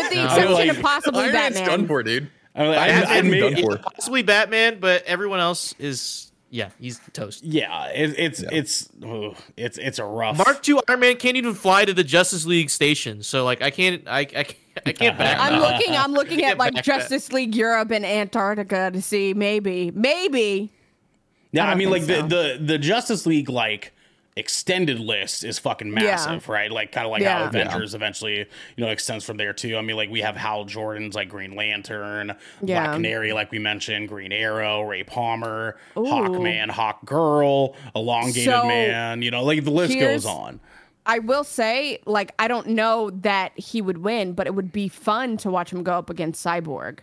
the No. exception Like, of possibly Iron Man's Batman. done for, dude. I mean, I, Iron I, Man's may- done for. Possibly Batman, but everyone else is yeah, he's toast. yeah, it, it's it's ugh, it's it's a rough. Mark II Iron Man can't even fly to the Justice League station, so like I can't I I, can't- I can't back I'm that. looking. I'm looking at like Justice League Europe and Antarctica to see maybe, maybe. Yeah, I I, mean, like think the, the the Justice League like extended list is fucking massive, right? Like kind of like how Yeah. Avengers eventually, you know, extends from there too. I mean, like we have Hal Jordan's like Green Lantern, Yeah. Black Canary, like we mentioned, Green Arrow, Ray Palmer, Ooh. Hawkman, Hawk Girl, Elongated So, Man. You know, like the list goes on. I will say, like, I don't know that he would win, but it would be fun to watch him go up against Cyborg.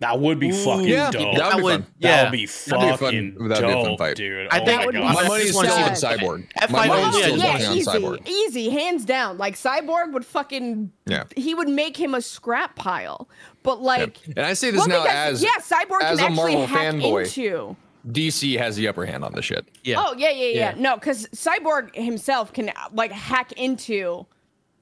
That would be fucking yeah, dope. that would be would- fun. That yeah. would be That'd be a fun- fucking that'd be a fun dope, fight. dude. I oh think- my would be God. My That's money is still on. Cyborg. That My fight money is still one yeah, going on Cyborg. easy, hands down. Like Cyborg would fucking, Yeah. he would make him a scrap pile. But like, And I say this well, now because, as yeah, Cyborg as can a actually Marvel hack fanboy. into. DC has the upper hand on this shit. Yeah. Oh yeah, yeah, yeah. Yeah. No, because Cyborg himself can like hack into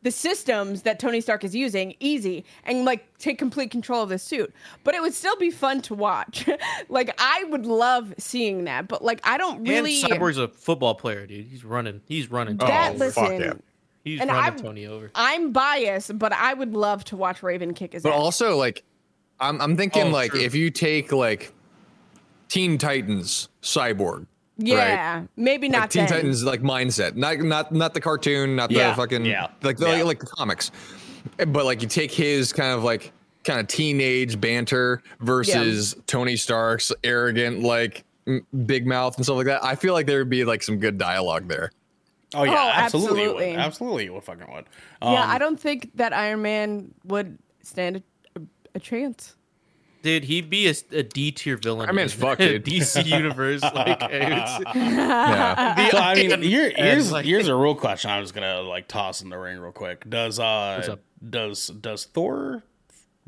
the systems that Tony Stark is using easy and like take complete control of the suit. But it would still be fun to watch. like I would love seeing that, but like I don't really. And Cyborg's a football player, dude. He's running. He's running. that Oh, listen. fuck yeah. He's and running I- Tony over. I'm biased, but I would love to watch Raven kick his But ass. also, like, I'm I'm thinking Oh, like true. if you take like Teen Titans Cyborg, yeah, maybe like not Teen then. Titans like mindset, not not not the cartoon, not Yeah, the fucking yeah, like the yeah. like the comics, but like you take his kind of like kind of teenage banter versus Tony Stark's arrogant like m- big mouth and stuff like that. I feel like there would be like some good dialogue there. Oh yeah, Oh, absolutely, absolutely. Would. absolutely, would fucking would. yeah, Um, I don't think that Iron Man would stand a, a chance. Dude, he'd be a, a D tier villain. Iron Man's in fucked, dude. DC universe. Like, it's, Yeah. So I mean, here, here's like- here's a real question. I was gonna like toss in the ring real quick. Does uh does does Thor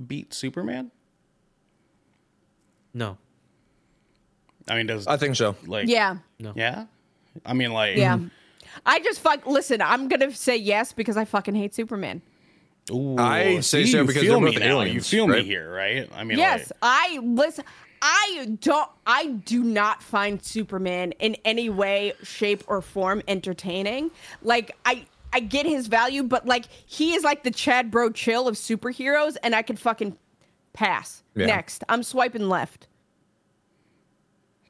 beat Superman? no. I mean, does I think so. like Yeah. No. yeah? I mean, like Yeah. I just fuck. Listen, I'm gonna say yes because I fucking hate Superman. Ooh, I say see, so you because feel they're me both now. You aliens, feel me here, right? I mean, yes, like, I listen. I don't I do not find Superman in any way, shape, or form entertaining. Like I I get his value, but like he is like the Chad Bro chill of superheroes, and I could fucking pass. Yeah. Next. I'm swiping left.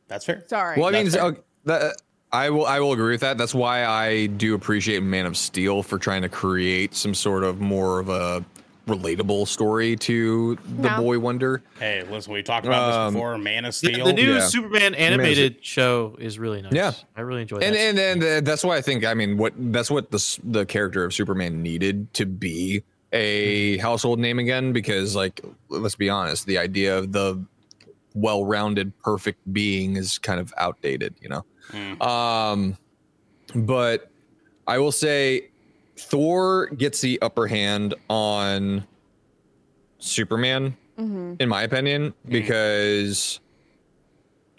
That's fair. Sorry. Well, I mean, That's okay, that, I will. I will agree with that. That's why I do appreciate Man of Steel for trying to create some sort of more of a relatable story to the Yeah. Boy Wonder. Hey, listen, we talked about Um, this before. Man of The, Steel. the new Yeah. Superman animated show is really nice. Yeah. I really enjoyed and that. and and uh, that's why I think I mean what that's what the the character of Superman needed to be a household name again because like let's be honest the idea of the well-rounded perfect being is kind of outdated you know Mm. um but I will say Thor gets the upper hand on Superman in my opinion because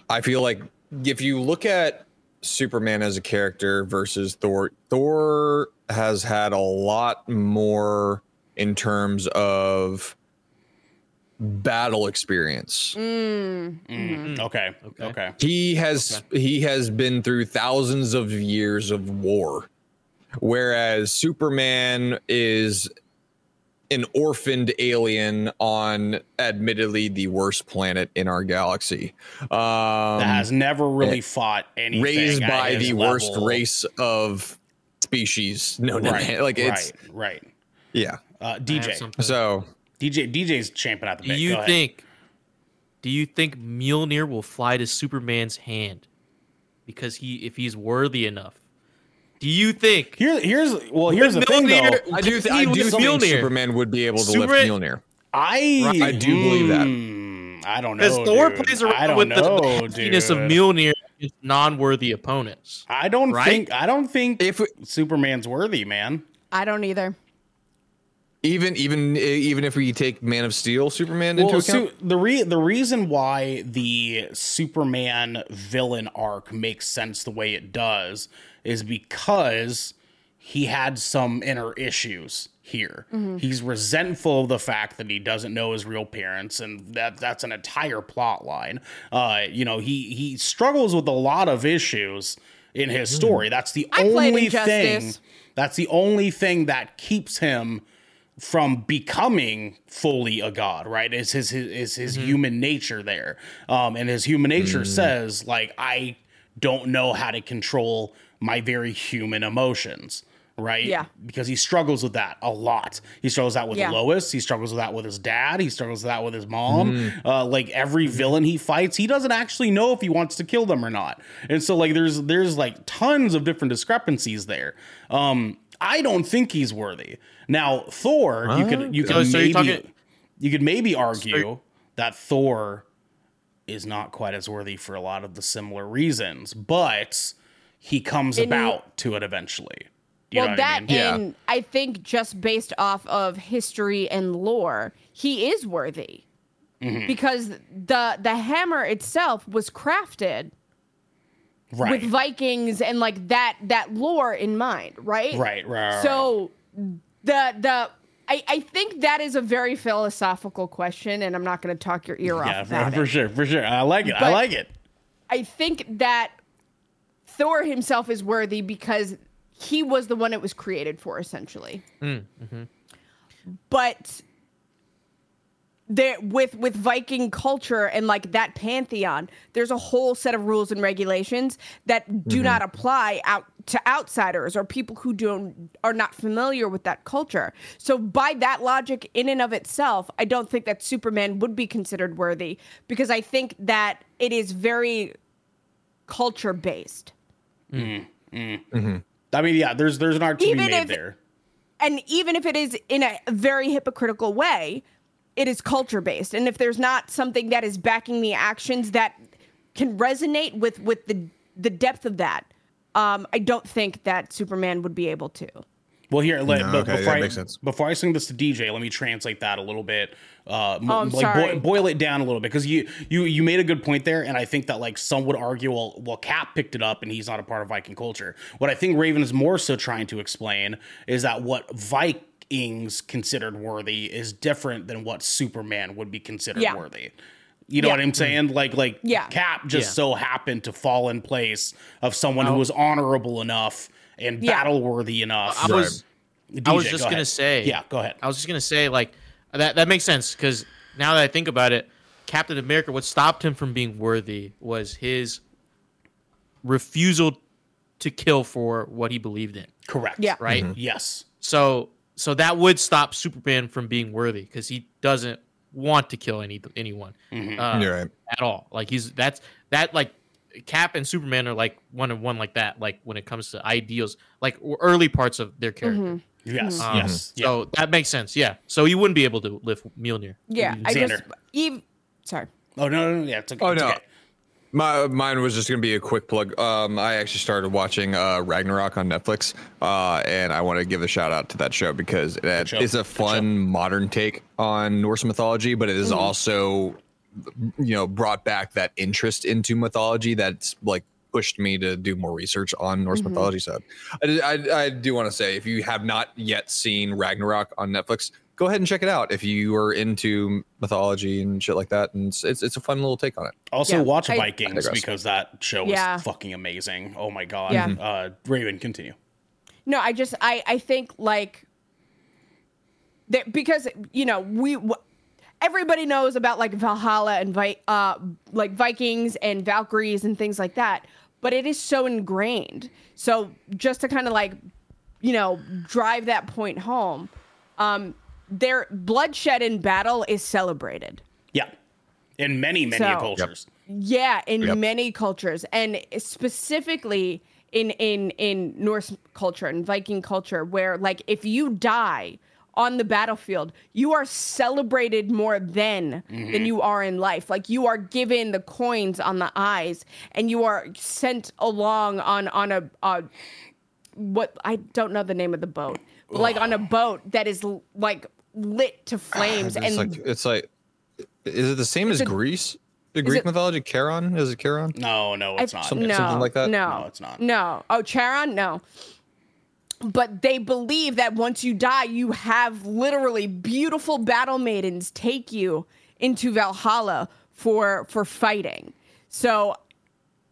I feel like if you look at Superman as a character versus Thor, Thor has had a lot more in terms of battle experience. Mm, okay. Okay. Okay. He has he has been through thousands of years of war, whereas Superman is an orphaned alien on admittedly the worst planet in our galaxy. Um, That has never really fought anything. raised by his the worst race of species known to Right. man. Like it's right. Right. yeah. Uh, DJ. So DJ. DJ's champing at the bit. Do you Go ahead. think? Do you think Mjolnir will fly to Superman's hand because he, if he's worthy enough? Do you think? Here, here's well. Here's the thing, though. I do th- I do think Mjolnir. Superman would be able to Superman- lift Mjolnir. I I do believe that. Hmm, I don't know. Because Thor dude. plays I around don't with know, the, the dude. heftiness of Mjolnir against non-worthy opponents. I don't right? think. I don't think If we- Superman's worthy, man. I don't either. Even even eh, even if we take Man of Steel Superman into account. Su- the re- the reason why the Superman villain arc makes sense the way it does is because he had some inner issues here. Mm-hmm. He's resentful of the fact that he doesn't know his real parents, and that that's an entire plot line. Uh, you know, he he struggles with a lot of issues in his hmm. story. That's the I only thing. That's the only thing that keeps him from becoming fully a god, right? Is his his is his Mm-hmm. human nature there, um, and his human nature Mm. says like I don't know how to control my very human emotions, right? Yeah. because he struggles with that a lot. He struggles that with Yeah. Lois. He struggles with that with his dad. He struggles with that with his mom. Mm. Uh, like every villain he fights, he doesn't actually know if he wants to kill them or not. And so like there's there's like tons of different discrepancies there. Um, I don't think he's worthy. Now Thor, you could you could So- so maybe talking- you could maybe argue that Thor is not quite as worthy for a lot of the similar reasons, but he comes In- about to it eventually. You well, know that what I mean? Yeah. and I think just based off of history and lore, he is worthy Mm-hmm. because the the hammer itself was crafted right. with Vikings and like that that lore in mind, right? right, right, right. So the the I, I think that is a very philosophical question, and I'm not going to talk your ear yeah, off for, about for it. sure, for sure. I like it. I like it. I think that Thor himself is worthy because he was the one it was created for, essentially. Mm, mm-hmm. But there, with with Viking culture and like that pantheon, there's a whole set of rules and regulations that do mm-hmm. not apply out to outsiders or people who don't are not familiar with that culture. So by that logic, in and of itself, I don't think that Superman would be considered worthy because I think that it is very culture based. Mm-hmm. Mm-hmm. I mean, yeah, there's there's an art to Even be made if- there. and even if it is in a very hypocritical way, it is culture based. And if there's not something that is backing the actions that can resonate with with the the depth of that, um, I don't think that Superman would be able to. Well, here, let, No, okay, before that I, makes sense. Before I sing this to DJ, let me translate that a little bit. Uh, Oh, I'm like sorry. Boil, boil it down a little bit because you you you made a good point there, and I think that like some would argue, well, well, Cap picked it up, and he's not a part of Viking culture. What I think Raven is more so trying to explain is that what Vikings considered worthy is different than what Superman would be considered Yeah. worthy. You know Yeah. what I'm saying? Like like Yeah. Cap just Yeah. so happened to fall in place of someone who Oh. was honorable enough and Yeah. battle worthy enough. I was I was just go gonna ahead. say Yeah, go ahead. I was just gonna say like that that makes sense because now that I think about it, Captain America, what stopped him from being worthy was his refusal to kill for what he believed in. Correct. Yeah. Right. Mm-hmm. Yes. So so that would stop Superman from being worthy because he doesn't want to kill any anyone uh, You're right. at all. Like he's that's that like Cap and Superman are like one and one like that. Like when it comes to ideals, like early parts of their character. Yes. Um, Yes. Yeah. So that makes sense. Yeah. So he wouldn't be able to lift Mjolnir. Yeah, I just Eve. Sorry. Oh no, no, no, yeah, it's okay. Oh it's no. okay. My mine was just gonna be a quick plug. Um, I actually started watching uh, Ragnarok on Netflix, uh, and I want to give a shout out to that show because it show. is a fun modern take on Norse mythology, but it is also, you know, brought back that interest into mythology that's like pushed me to do more research on Norse mythology. So, I, I, I do want to say if you have not yet seen Ragnarok on Netflix, go ahead and check it out if you are into mythology and shit like that. And it's it's, it's a fun little take on it. Also, Yeah, watch I- Vikings digress. because that show Yeah. is fucking amazing. Oh my god. Yeah. Uh, Raven, continue. No, I just I I think like that because you know we w- everybody knows about like Valhalla and Vi- uh like Vikings and Valkyries and things like that, but it is so ingrained. So just to kind of like you know drive that point home, um, their bloodshed in battle is celebrated. Yeah. In many, many So- cultures. Yeah, in Yep. many cultures, and specifically in in in Norse culture and Viking culture, where like if you die on the battlefield, you are celebrated more then than you are in life. Like you are given the coins on the eyes, and you are sent along on on a. Uh, what I don't know the name of the boat, but like on a boat that is like lit to flames, It's and like it's like is it the same as a- Greece? The Greek it- mythology, Charon? Is it Charon? No, no, it's not. Something- no, something like that? No, No, it's not. No. Oh, Charon? No. But they believe that once you die, you have literally beautiful battle maidens take you into Valhalla for for fighting. So,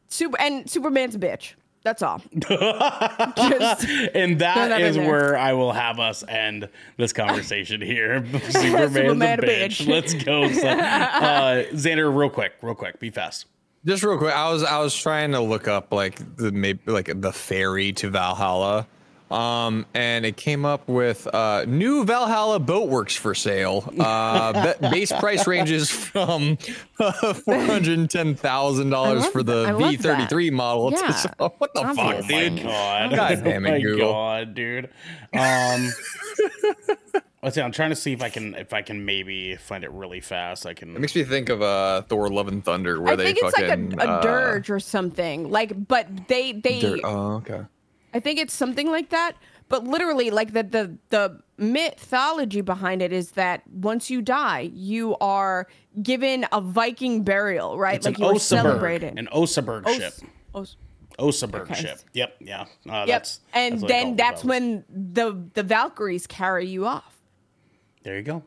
super and Superman's a bitch. That's all. Just, and that that is where I will have us end this conversation here. Superman's Superman a a bitch. bitch. Let's go. So, uh, Xander, real quick, real quick, be fast. Just real quick, I was I was trying to look up like the maybe like the ferry to Valhalla. Um, and it came up with uh, new Valhalla boatworks for sale. Uh, base price ranges from four hundred and ten thousand dollars for the that. I love V thirty three model. Yeah, So, what the fuck, obviously. Oh my dude? god. God damn it, oh Google. god, dude. Um Let's see, I'm trying to see if I can if I can maybe find it really fast. I can It makes me think of uh, Thor: Love and Thunder, where I they think it's like a, a uh, dirge or something. Like, but they they dir- oh, okay. I think it's something like that. But literally, like the the the mythology behind it is that once you die, you are given a Viking burial, right? it's like an you are Oseberg. celebrated. An Oseberg Os- ship. Os- Oseberg Okay. ship. Yep, yeah. Uh, yep. that's and that's what they call then that's when the the Valkyries carry you off. There you go.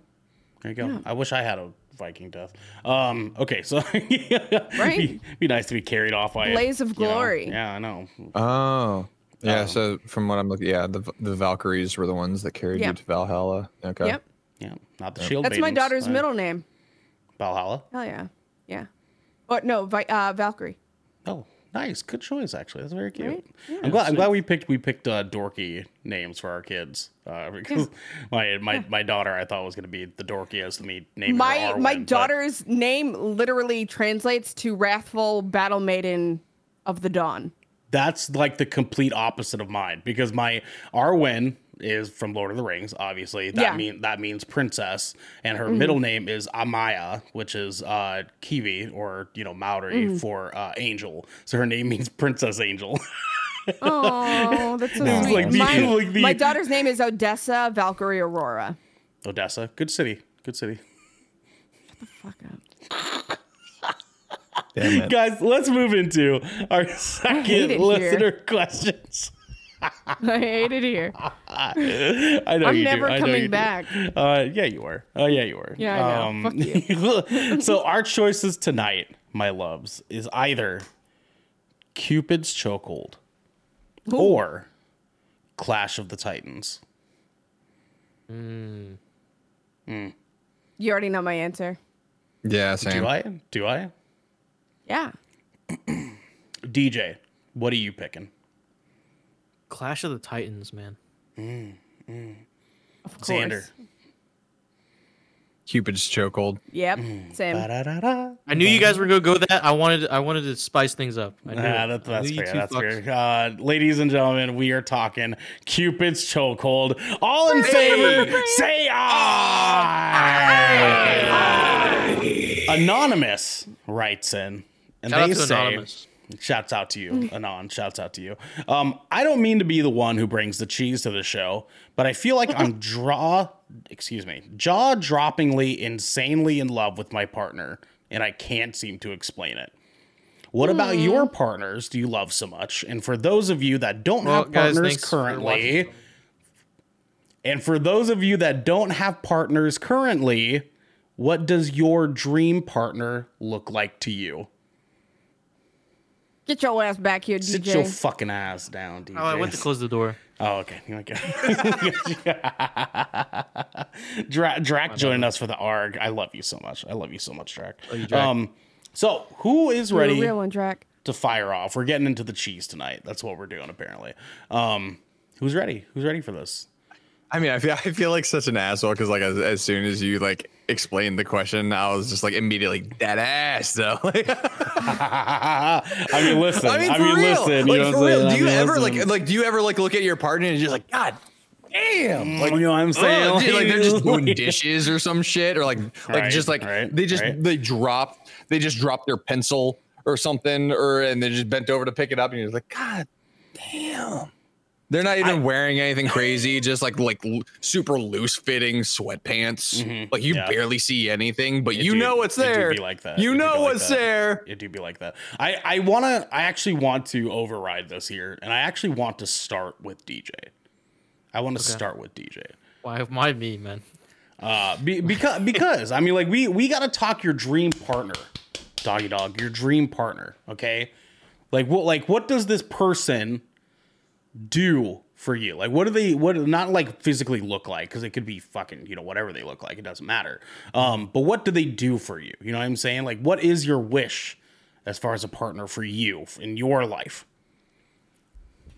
There you go. I wish I had a Viking death. Um, okay, so be, be nice to be carried off by a- Blaze of you know, glory. Yeah, I know. Oh. Yeah, Um, so from what I'm looking, yeah, the the Valkyries were the ones that carried Yeah. you to Valhalla. Okay. Yep. Yeah, not the shield. That's my daughter's middle name. Valhalla. Hell yeah. Yeah. Or no, Vi- uh, Valkyrie. Oh, nice. Good choice, actually. That's very cute. Right? Yeah. I'm glad. I'm glad we picked we picked uh, dorky names for our kids uh, because my my my daughter I thought was going to be the dorkiest me naming My her my Arwen, but- daughter's name literally translates to wrathful battle maiden of the dawn. That's like the complete opposite of mine because my Arwen is from Lord of the Rings, obviously. That Yeah. Mm-hmm. mean that means princess, and her middle name is Amaya, which is uh Kiwi or you know Maori Mm. for uh, angel. So her name means Princess Angel. Oh, that's so sweet. like the- my, like the- my daughter's name is Odessa Valkyrie Aurora. Odessa, good city, good city. Shut the fuck up. Damn it. Guys, let's move into our second listener here. questions. I hate it here. I know I'm you never do. I know coming you do. back. Uh, yeah, you are. Oh, yeah, you are. Yeah, I know. Um, Fuck you. so our choices tonight, my loves, is either Cupid's Chokehold or Clash of the Titans. Mm. Hmm. You already know my answer. Yeah, same. Do I? Do I? Yeah. DJ, what are you picking? Clash of the Titans, man. Of course. Xander. Cupid's chokehold. Yep. Same. Ba-da-da-da. I knew you guys were gonna go that. I wanted I wanted to spice things up. I knew Nah, it. that, I that's knew fair. That's fucks. fair. Uh, ladies and gentlemen, we are talking Cupid's chokehold. All in favor, say aye. Anonymous writes in, and Shout out they say, Anonymous. "Shouts out to you, Anon. Shouts out to you." Um, I don't mean to be the one who brings the cheese to the show, but I feel like I'm draw, excuse me, jaw droppingly, insanely in love with my partner, and I can't seem to explain it. What about your partners do you love so much? And for those of you that don't Well, have partners for currently, and for those of you that don't have partners currently, what does your dream partner look like to you? Get your ass back here, DJ. Sit your fucking ass down, DJ. Oh, I went to close the door. Oh, okay. Okay. Dra- Drac joined us for the ARG. I love you so much. I love you so much, Drac. you, Drac. Um, so who is You're ready real one, Drac. to fire off? We're getting into the cheese tonight. That's what we're doing, apparently. Um, who's ready? Who's ready for this? I mean, I feel I feel like such an asshole because like as, as soon as you like explained the question, I was just like immediately dead ass though. Like, I mean, listen. I I mean, mean, real. listen. like, you know for real. Do I you mean, ever listen. like like do you ever like look at your partner and you're just like God damn mm, like you know what I'm saying? Oh, dude, like they're just doing dishes or some shit, or like like Right, just like right, they just right. they drop they just drop their pencil or something, or and they just bent over to pick it up, and you're like, God damn. They're not even wearing anything crazy, just like like super loose fitting sweatpants. Like you Mm-hmm. Yeah. barely see anything, but It you do- know it's it do there. be like that. You It do be know like it's that. there. It do be like that. I I want to. I actually want to override this here, and I actually want to start with DJ. I want to start with DJ. Why why me, man? Uh, be, because because I mean, like we we got to talk your dream partner, doggy dog, your dream partner. Okay, like what like what does this person do for you? Like what do they what not like physically look like because it could be fucking you know whatever they look like it doesn't matter. Um, but what do they do for you? You know what I'm saying? Like what is your wish as far as a partner for you in your life?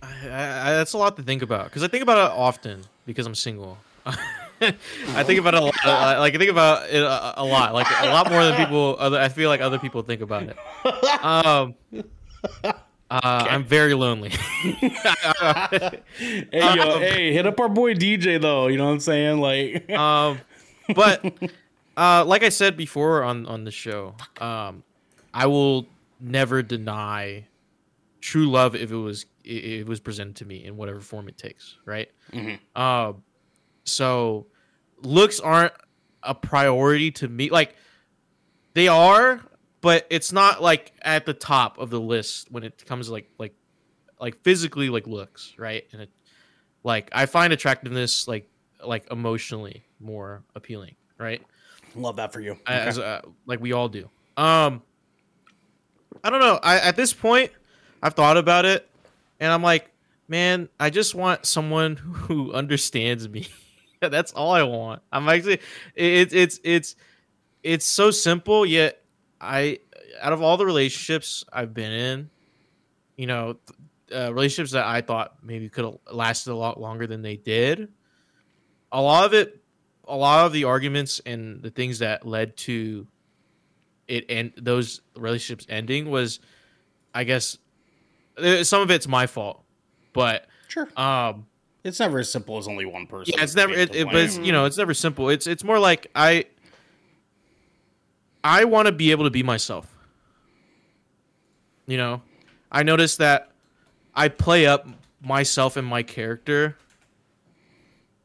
I, I, that's a lot to think about because I think about it often because I'm single. I think about it a lot. Like I think about it a, a lot, like a lot more than people. Other, I feel like other people think about it. Um, uh, I'm very lonely. Hey yo, hey, hit up our boy DJ though. You know what I'm saying? Like um, but uh, like I said before on on the show, um, I will never deny true love if it was it, it was presented to me in whatever form it takes. Right. Um, so looks aren't a priority to me. Like they are, but it's not like at the top of the list when it comes to like like like physically like looks right? And it like i find attractiveness like like emotionally more appealing right? Love that for you. as uh, like we all do. Um i don't know. I at this point i've thought about it and i'm like man i just want someone who understands me. That's all i want. I'm actually it's it's it's it's so simple yet i out of all the relationships i've been in you know uh, relationships that i thought maybe could have lasted a lot longer than they did a lot of it a lot of the arguments and the things that led to it and those relationships ending was i guess uh, some of it's my fault but Sure. um It's never as simple as only one person. yeah it's never it, to it, but it's you know it's never simple it's it's more like i i want to be able to be myself you know i notice that i play up myself and my character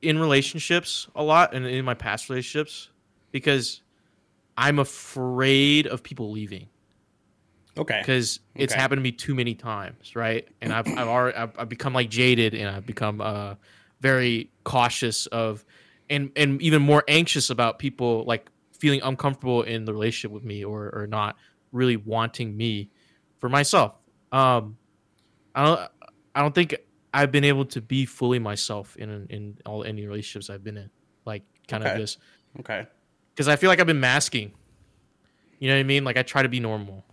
in relationships a lot and in my past relationships because i'm afraid of people leaving Okay. because it's Okay. happened to me too many times, right? And I've I've already I've, I've become like jaded, and I've become uh very cautious of, and and even more anxious about people like feeling uncomfortable in the relationship with me or or not really wanting me for myself. Um, I don't I don't think I've been able to be fully myself in in all any relationships I've been in, like kind of this. Okay. because I feel like I've been masking. You know what I mean? Like I try to be normal,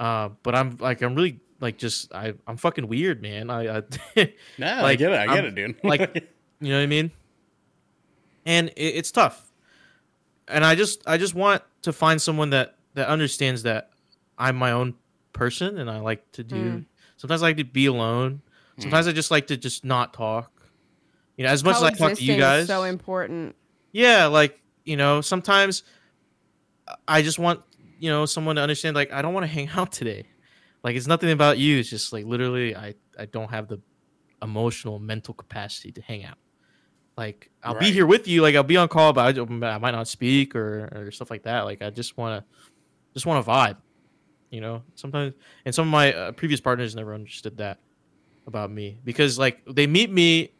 uh, but I'm like I'm really like just I I'm fucking weird, man. I, I Nah, I get it. I get I'm- it, dude. like you know what I mean? And it, it's tough. And I just I just want to find someone that that understands that I'm my own person and I like to do. Mm. Sometimes I like to be alone. Sometimes I just like to just not talk. You know, as much as I talk to Coexisting you is guys. so important. Yeah, like you know, sometimes I just want you know someone to understand. Like, I don't want to hang out today. Like, it's nothing about you. It's just like literally, I I don't have the emotional, mental capacity to hang out. Like, I'll be here with you. Like, I'll be on call, but I, I might not speak or or stuff like that. Like, I just want to just want to vibe. You know, sometimes and some of my uh, previous partners never understood that about me because like they meet me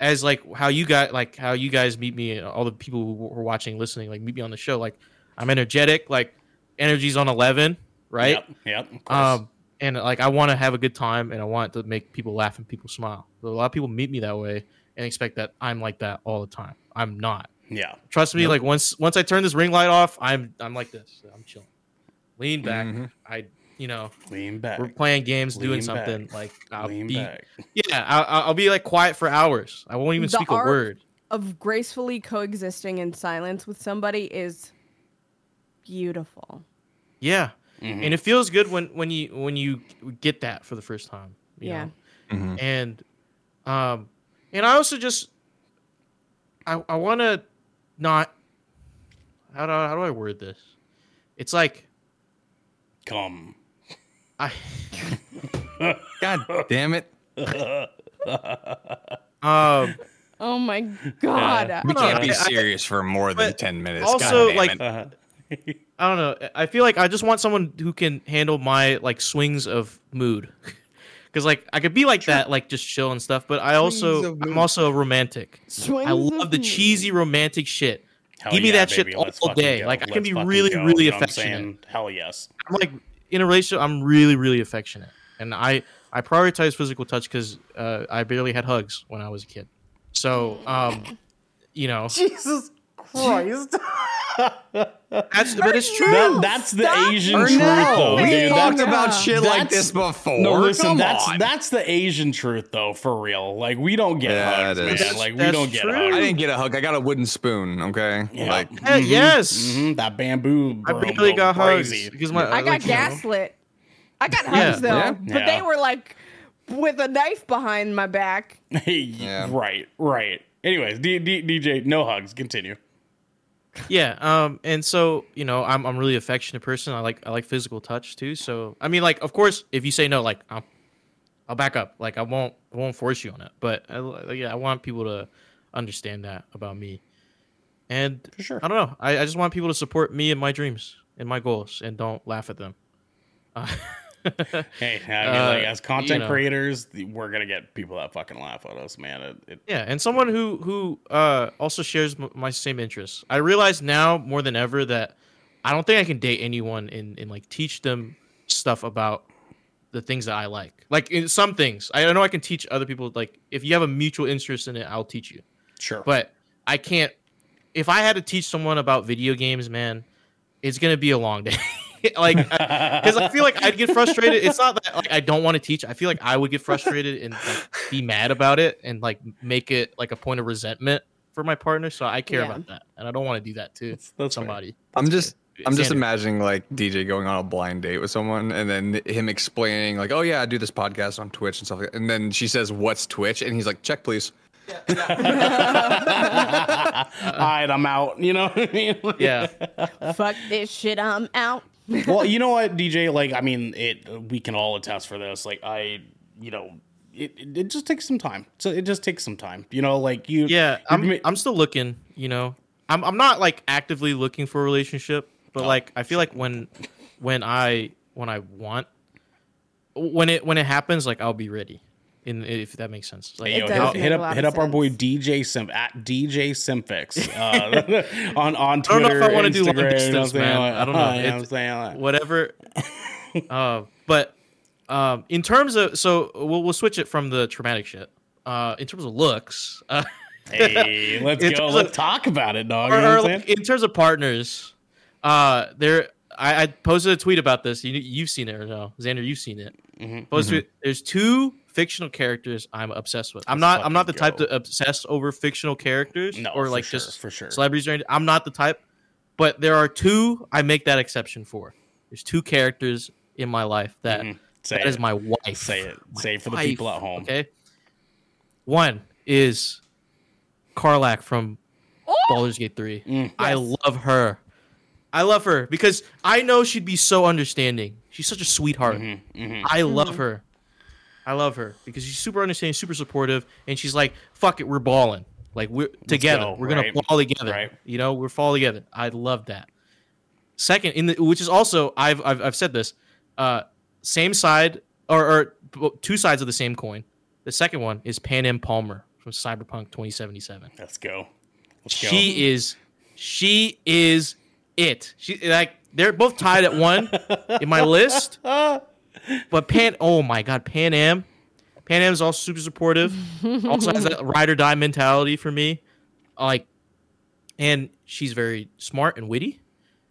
as like how you guys like how you guys meet me all the people who were watching listening like meet me on the show like i'm energetic like energy's on 11 right Yep. Yep. Of course. um and like i want to have a good time and i want to make people laugh and people smile so a lot of people meet me that way and expect that i'm like that all the time i'm not yeah. trust me like once once i turn this ring light off i'm i'm like this i'm chilling lean back Mhm. i you know Lean back. we're playing games doing something back. like i'll Lean be back. yeah I'll, I'll be like quiet for hours i won't even The speak art- a word Of gracefully coexisting in silence with somebody is beautiful. Yeah, Mhm. and it feels good when when you when you get that for the first time. you Yeah. know? Mhm. and um, and I also just I I want to not how do I, how do I word this? It's like Come. I God damn it. um Oh my god. We can't be I- I- serious for more than but 10 minutes. also, God damn like- it. Uh, I don't know. I feel like I just want someone who can handle my like swings of mood. Cuz like I could be like that like just chill and stuff, but I also I'm mood. also romantic. Swings I love the cheesy romantic shit. hell Give me yeah, that shit baby. all Let's fucking day. go. Like, I can be really, go. really You know affectionate. Hell yes. I'm like in a relationship. I'm really, really affectionate, and I I prioritize physical touch because uh, I barely had hugs when I was a kid. So, um, you know, Jesus Christ. that's but it's true. That, that's the Stop. Asian Or truth, though, We dude. talked That's, about shit like this before. No, listen, Come that's on. that's the Asian truth, though, for real. Like we don't get Yeah, hugs, man. is. Like we that's don't get true. hugs. I didn't get a hug. I got a wooden spoon, okay? Yeah. Like, Yeah, yes, Mhm, that bamboo. I bro, barely got crazy. hugs because my I got like, gaslit. I got Yeah. hugs though, Yeah. but Yeah. they were like with a knife behind my back. Yeah. Right, right. Anyways, D- D- DJ, no hugs. Continue. Yeah, um, and so you know, I'm I'm really affectionate person. I like I like physical touch too. So I mean, like, of course, if you say no, like, I'll, I'll back up. Like, I won't I won't force you on it. But I, yeah, I want people to understand that about me. And For sure. I don't know. I, I just want people to support me and my dreams and my goals, and don't laugh at them. Uh, Hey, I mean, Uh, like as content you know. creators, we're gonna get people that fucking laugh at us, man. It, it, Yeah, and someone who who uh, also shares m- my same interests. I realize now more than ever that I don't think I can date anyone and, and like teach them stuff about the things that I like. Like in some things, I know I can teach other people. Like if you have a mutual interest in it, I'll teach you. sure. But I can't. If I had to teach someone about video games, man, it's gonna be a long day. like because I feel like I'd get frustrated. It's not that like I don't want to teach. I feel like I would get frustrated and like, be mad about it and like make it like a point of resentment for my partner. So I care Yeah. about that, and I don't want to do that to That's- that's fair. somebody. I'm just I'm just imagining like DJ going on a blind date with someone and then him explaining like, "Oh yeah, I do this podcast on Twitch and stuff like that." And then she says, "What's Twitch?" and he's like, "Check please." All right, I'm out. You know what I mean? Yeah, Fuck this shit, I'm out. Well, you know what, DJ? Like, I mean, it. We can all attest for this. Like, I, you know, it, it, it just takes some time. So it just takes some time. You know, like you. yeah. I'm ma- I'm still looking. You know, I'm I'm not like actively looking for a relationship, but oh. like I feel like when when I when I want. When it when it happens, like I'll be ready. In if that makes sense. Like Hey, yo, It hit, up- hit up hit up our boy. DJ Simp at DJ Symphix uh, on on I don't know Twitter. if I wanna do long distance, man. Like, I don't know. uh, you know I'm saying? Like, whatever. uh, but um, in terms of so we'll we'll switch it from the traumatic shit. Uh, in terms of looks, uh, Hey, let's go. Let's talk about it, dog. or, You know like, in terms of partners, uh, there I, I posted a tweet about this. You you've seen it or no, Xander? You've seen it. Mhm. Posted it. There's two fictional characters I'm obsessed with. I'm not I'm not the fucking type to obsess over fictional characters No, or like sure, just for sure. celebrities or anything. I'm not the type, but there are two I make that exception for. There's two characters in my life that Mhm. Say that is it. my wife. Say it. My Say it for the people at home. Okay. One is Karlach from Oh! Baldur's Gate 3. Mm. I love her. I love her because I know she'd be so understanding. She's such a sweetheart. Mhm, mhm. I love her. I love her because she's super understanding, super supportive, and she's like, "Fuck it, we're balling. Like we're together. go, we're gonna right? ball together. Right. You know, we're fall together. I love that. Second, in the which is also I've I've, I've said this, uh, same side or, or two sides of the same coin. The second one is Panam Palmer from Cyberpunk 2077. Let's go. Let's go. She is, she is it. She like they're both tied at one in my list. But Pan, oh my god, Panam, Pan Am is also super supportive. also has that ride or die mentality for me. Like, and she's very smart and witty,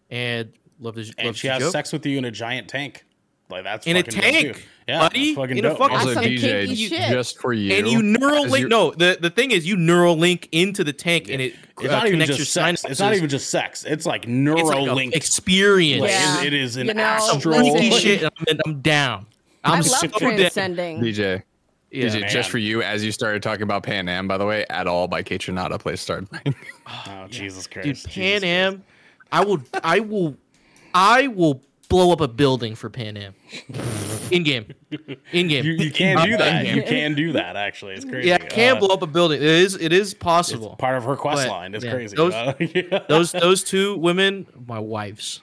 and love to and love she has joke. sex with you in a giant tank. Like that's In a fucking tank, too. Yeah, buddy, that's fucking in a fucking- Also, That's some DJ, kinky just for you. and you neural link. No, the, the thing is, you neural link into the tank, and it It's uh, not even connects just your sex. It's not even just sex. It's like It's neuro like experience. Like, Yeah. it is an You know, astral. freaky shit. I'm, I'm down. I I'm love so transcending. DJ, Yeah, DJ, man. just for you, as you started talking about Panam, by the way, at all by Kaytranada, please start. Oh Jesus Christ, dude, Jesus Pan Christ. Am. I will. I will. I will blow up a building for Panam. In game. In game. You, you can do that. You can do that. Actually, it's crazy. Yeah, I can Uh, blow up a building. It is. It is possible. Part of her quest But, line. It's yeah, crazy. those- Uh, yeah. those those two women, my wives.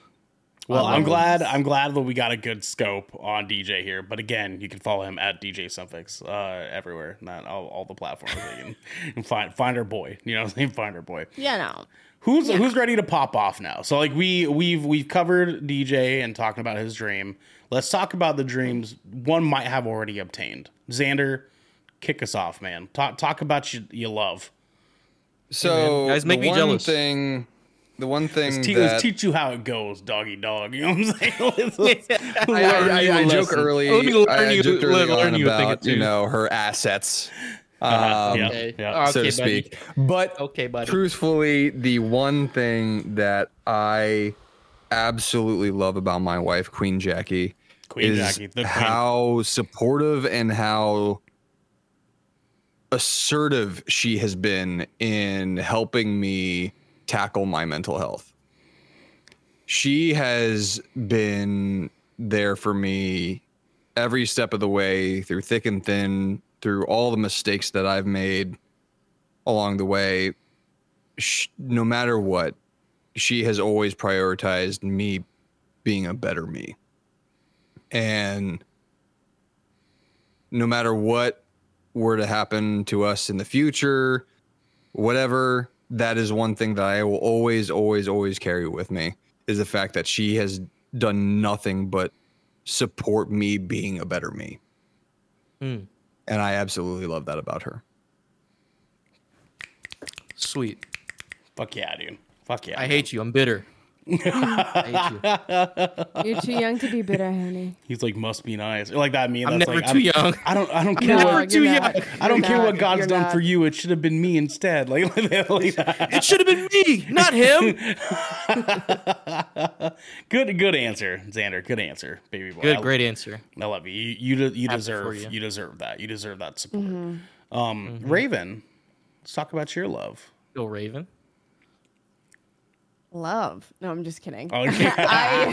Well, I I'm love glad. I'm glad that we got a good scope on DJ here. But again, you can follow him at DJ Symphix uh, everywhere, not all, all the platforms. you can, and find find our boy. You know, what I'm saying? find our boy. Yeah, no. Who's who's ready to pop off now? So like we we've we've covered DJ and talking about his dream. Let's talk about the dreams one might have already obtained. Xander, kick us off, man. Talk talk about you you love. So, Guys, make the me one jealous. thing, the one thing Te- that let's teach you how it goes, doggy dog. You know what I'm saying? Let's- let's I, learn I, you I, a I joke early. Let me learn I, I you- joked early learn on you a thing about you know her assets, Uh-huh, um, yeah. Okay. yeah. so Okay, to buddy. speak. But Okay, buddy. truthfully, the one thing that I absolutely love about my wife, Queen Jackie, Queen is Jackie, the queen. how supportive and how assertive she has been in helping me tackle my mental health. She has been there for me every step of the way through thick and thin, through all the mistakes that I've made along the way. No matter what, she has always prioritized me being a better me. And no matter what were to happen to us in the future, whatever, that is one thing that I will always, always, always carry with me is the fact that she has done nothing but support me being a better me. Mm. And I absolutely love that about her. Sweet. Fuck yeah, dude. Fuck yeah. I hate you. I'm bitter. I hate you. You're too young to be bitter, honey. He's like must be nice. Like that mean? I'm that's never like, too I don't- young. I don't. I don't care No, what. you're too not. young. I don't care not. what God's You're done not. for you. It should have been me instead. Like, like. Like. It should have been me, not him. good. Good answer, Xander. Good answer, baby boy. Good, I, great answer. I love you. You. You, you deserve. You. you. deserve that. You deserve that support. Mm-hmm. Um, Raven. Let's talk about your love. Go Raven. Love. No, I'm just kidding. Okay. I,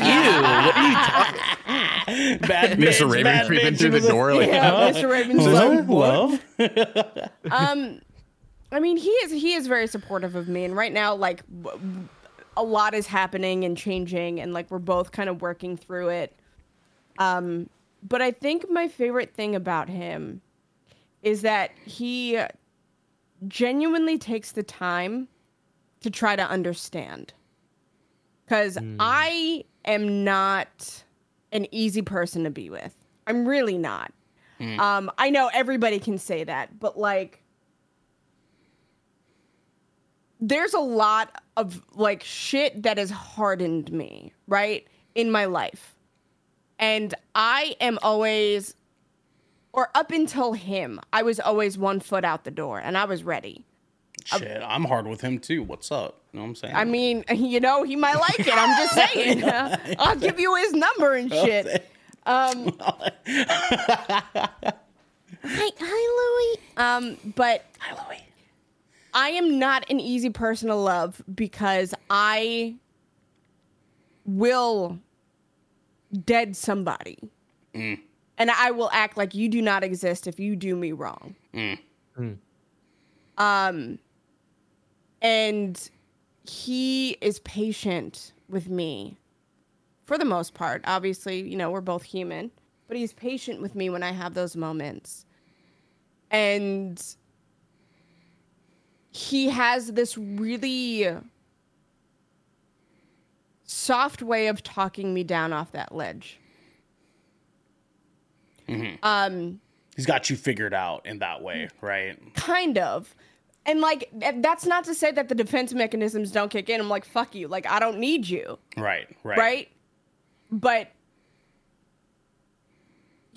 bad Mr. bitch, Raven bad creeping through the It door like, yeah, huh? Mr. Raven's Love. love. Love. Um, I mean, he is he is very supportive of me, and right now, like, w- w- a lot is happening and changing, and like we're both kind of working through it Um, but I think my favorite thing about him is that he genuinely takes the time to try to understand. Because I am not an easy person to be with. I'm really not. Um, I know everybody can say that, but like, there's a lot of like shit that has hardened me, right, in my life. And I am always, or up until him, I was always one foot out the door and I was ready. Shit, I'm hard with him too. What's up? You know what I'm saying? I mean, you know, he might like it. I'm just saying. I'll give you his number and shit. Um, hi, hi, Louie. Um, but Hi, Louie. I am not an easy person to love because I will dead somebody. And I will act like you do not exist if you do me wrong. Um and he is patient with me for the most part. Obviously, you know, we're both human, but he's patient with me when I have those moments. And he has this really soft way of talking me down off that ledge. Um, He's got you figured out in that way, right? kind of. And like that's not to say that the defense mechanisms don't kick in. I'm like, fuck you. Like I don't need you. Right, right. right? But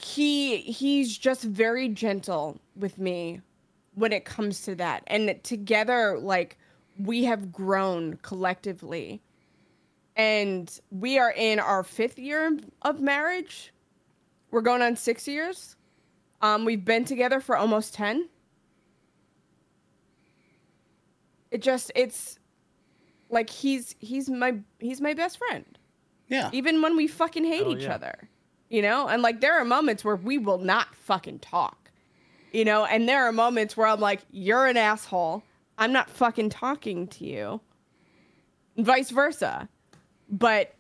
he he's just very gentle with me when it comes to that. And together like we have grown collectively. And we are in our 5th year of marriage. We're going on 6 years. Um we've been together for almost 10. It just it's like he's he's my he's my best friend. Yeah. even when we fucking hate Hell each yeah. other you know? And like there are moments where we will not fucking talk you know? And there are moments where i'm like you're an asshole. I'm not fucking talking to you. And vice versa. But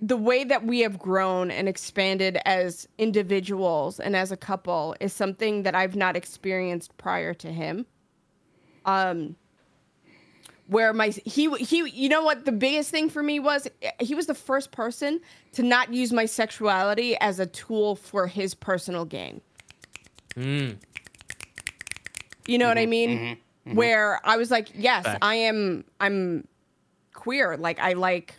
the way that we have grown and expanded as individuals and as a couple is something that i've not experienced prior to him um where my he he you know what the biggest thing for me was he was the first person to not use my sexuality as a tool for his personal gain. Mm. You know what I mean? Where I was like, yes, Fact. I am I'm queer. Like I like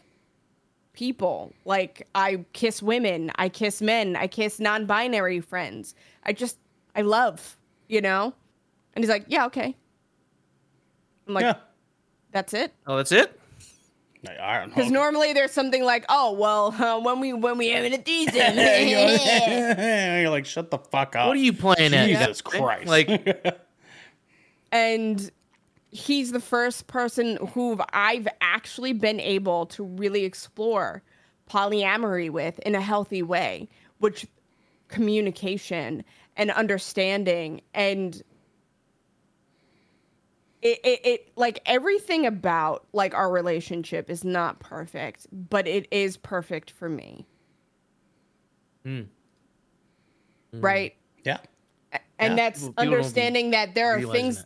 people. Like I kiss women, I kiss men, I kiss non-binary friends. I just I love, you know? And he's like, "Yeah, okay." I'm like, yeah. "That's it?" Oh, that's it. I don't know. Because normally there's something like, oh well, uh, when we when we having a decent. You're like, shut the fuck up. What are you playing at? Jesus Christ. Like, and he's the first person who I've actually been able to really explore polyamory with in a healthy way, which communication and understanding and it, it, it like everything about like our relationship is not perfect, but it is perfect for me. Hmm. Right? yeah. and Yeah. that's People- people don't be understanding that there are things that.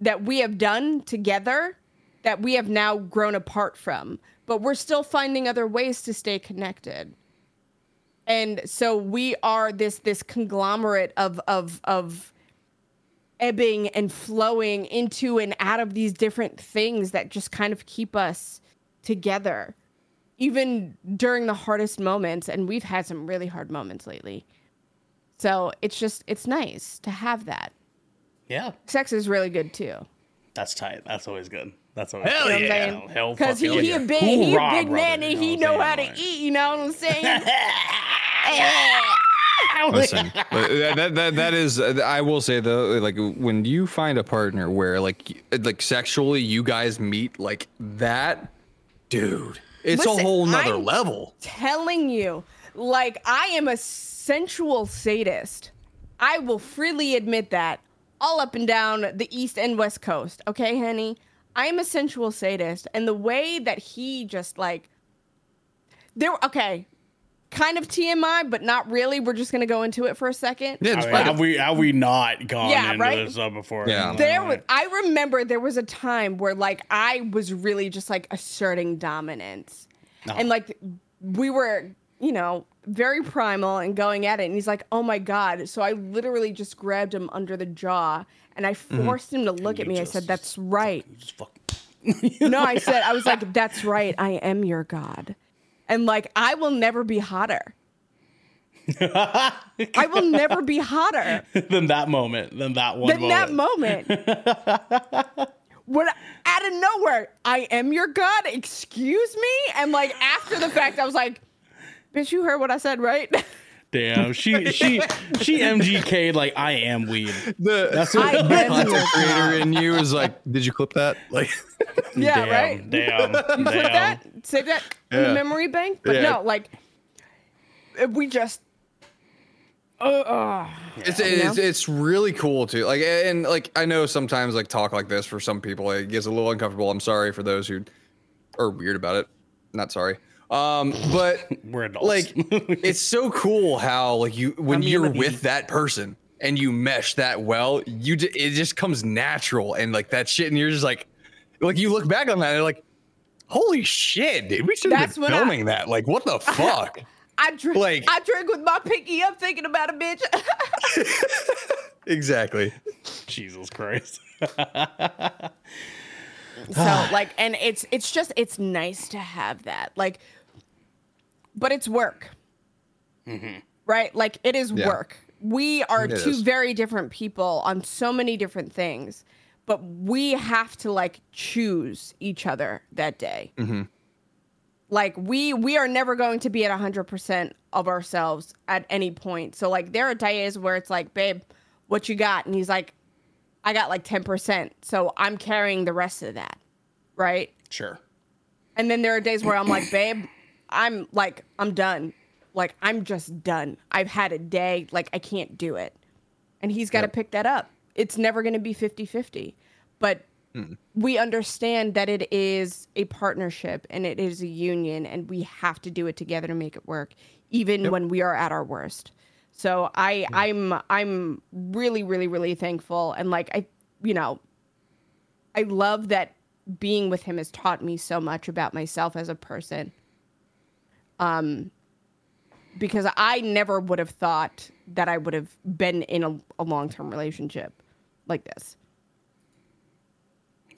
that we have done together that we have now grown apart from but we're still finding other ways to stay connected and so we are this this conglomerate of of of ebbing and flowing into and out of these different things that just kind of keep us together even during the hardest moments and we've had some really hard moments lately so it's just it's nice to have that Yeah. sex is really good too That's tight. That's always good. That's always Hell good. you know what yeah. I'm saying? Hell Because he, he yeah. a big Hoorah, he a big brother, man and you know he know how to eat. You know what I'm saying? Listen, that, that, that, is. I will say though, like when you find a partner where like like sexually you guys meet like that, dude, it's Listen, a whole nother I'm- level. Telling you, like I am a sensual sadist. I will freely admit that all up and down the east and west coast. Okay, Henny, I am a sensual sadist, and the way that he just like there. Okay, kind of TMI, but not really. We're just gonna go into it for a second. Yeah, I mean, fine. have we have we not gone Yeah, into right? this uh, before? Yeah. There was, I remember there was a time where like I was really just like asserting dominance, Oh. and like we were, you know, very primal and going at it. And he's like, "Oh my god!" So I literally just grabbed him under the jaw and I forced him to look at you me. I said, "That's right." Just fuck. No, I said, I was like, "That's right. I am your god," and like I will never be hotter. I will never be hotter. than that moment. Than that one. That moment. moment, when out of nowhere, I am your god. Excuse me, and like after the fact, I was like, "Bitch, you heard what I said, right?" Damn. She she she MGK'd like I am weed. the That's I what. am content creator in you is like, did you clip that? Like, Yeah, damn, right. Damn. Put damn. that, save that in the Yeah. memory bank. But Yeah. no, like we just. Uh, uh, it's You it's, it's really cool too. Like, and like I know sometimes like talk like this for some people it gets a little uncomfortable. I'm sorry for those who are weird about it. Not sorry. Um, but We're adults. like it's so cool how like you when you're Community. with that person and you mesh that well you ju- it just comes natural and like that shit and you're just like like you look back on that and you're like holy shit dude, we should have been when I- filming that like what the fuck I drink. Like- I drink with my pinky up, thinking about a bitch. exactly Jesus Christ. so like and it's it's just it's nice to have that like but it's work. Mm-hmm. Right? Like it is Yeah. work. We are It two is. very different people on so many different things but we have to like choose each other that day. Mm-hmm. Like we we are never going to be at 100% of ourselves at any point. So like there are days where it's like babe what you got? And he's like i got like 10% so i'm carrying the rest of that. Right? Sure. and then there are days where i'm like babe i'm like i'm done. Like i'm just done. I've had a day like i can't do it. And he's got to Yep. pick that up. It's never going to be 50-50 but we understand that it is a partnership and it is a union and we have to do it together to make it work even when we are at our worst. So i i'm i'm really really really thankful and like i you know i love that being with him has taught me so much about myself as a person um because i never would have thought that i would have been in a, a long-term relationship like this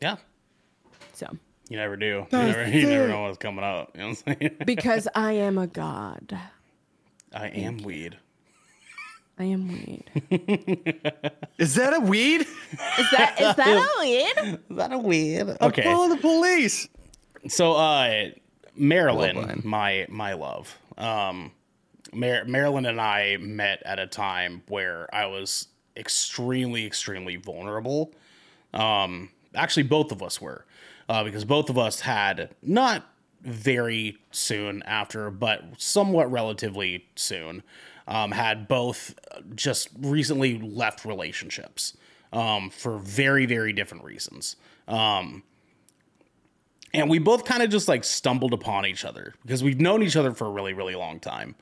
Yeah. so You never do. You never, you never know what's coming up. You know what I'm saying? because i am a god I am weed. i am weed is that a weed is that is that a weed Is that a weed? Okay. call the police So, uh, Marilyn, my my love, um, Mar- Marilyn and I met at a time where I was extremely, extremely vulnerable. Um, actually, both of us were, uh, because both of us had not very soon after, but somewhat relatively soon, um, had both just recently left relationships um, for very, very different reasons. Um, and we both kind of just like stumbled upon each other because we've known each other for a really really long time.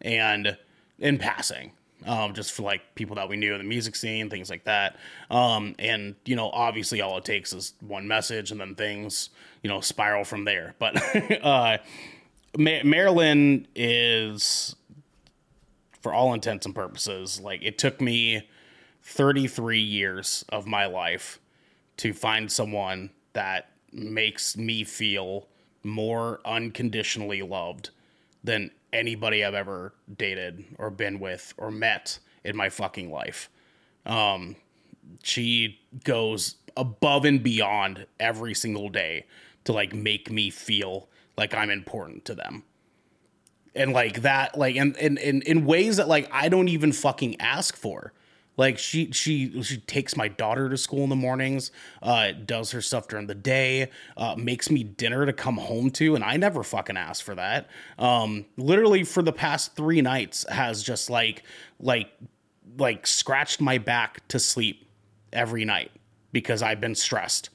And in passing um, just for like people that we knew in the music scene things like that. Um, and you know obviously all it takes is one message and then things you know spiral from there. But uh, Ma- marilyn is for all intents and purposes like it took me 33 years of my life to find someone that makes me feel more unconditionally loved than anybody I've ever dated or been with or met in my fucking life. Um, she goes above and beyond every single day to like make me feel like I'm important to them. And like that, like and in, in, in ways that like I don't even fucking ask for. Like she she she takes my daughter to school in the mornings, uh, does her stuff during the day, uh, makes me dinner to come home to, and I never fucking asked for that. Um, literally for the past three nights has just like like like scratched my back to sleep every night because I've been stressed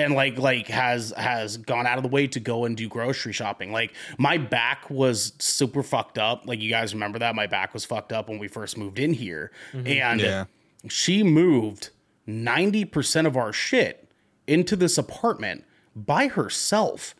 and like like has has gone out of the way to go and do grocery shopping. Like my back was super fucked up. Like you guys remember that my back was fucked up when we first moved in here, mm-hmm. and Yeah. she moved ninety percent of our shit into this apartment by herself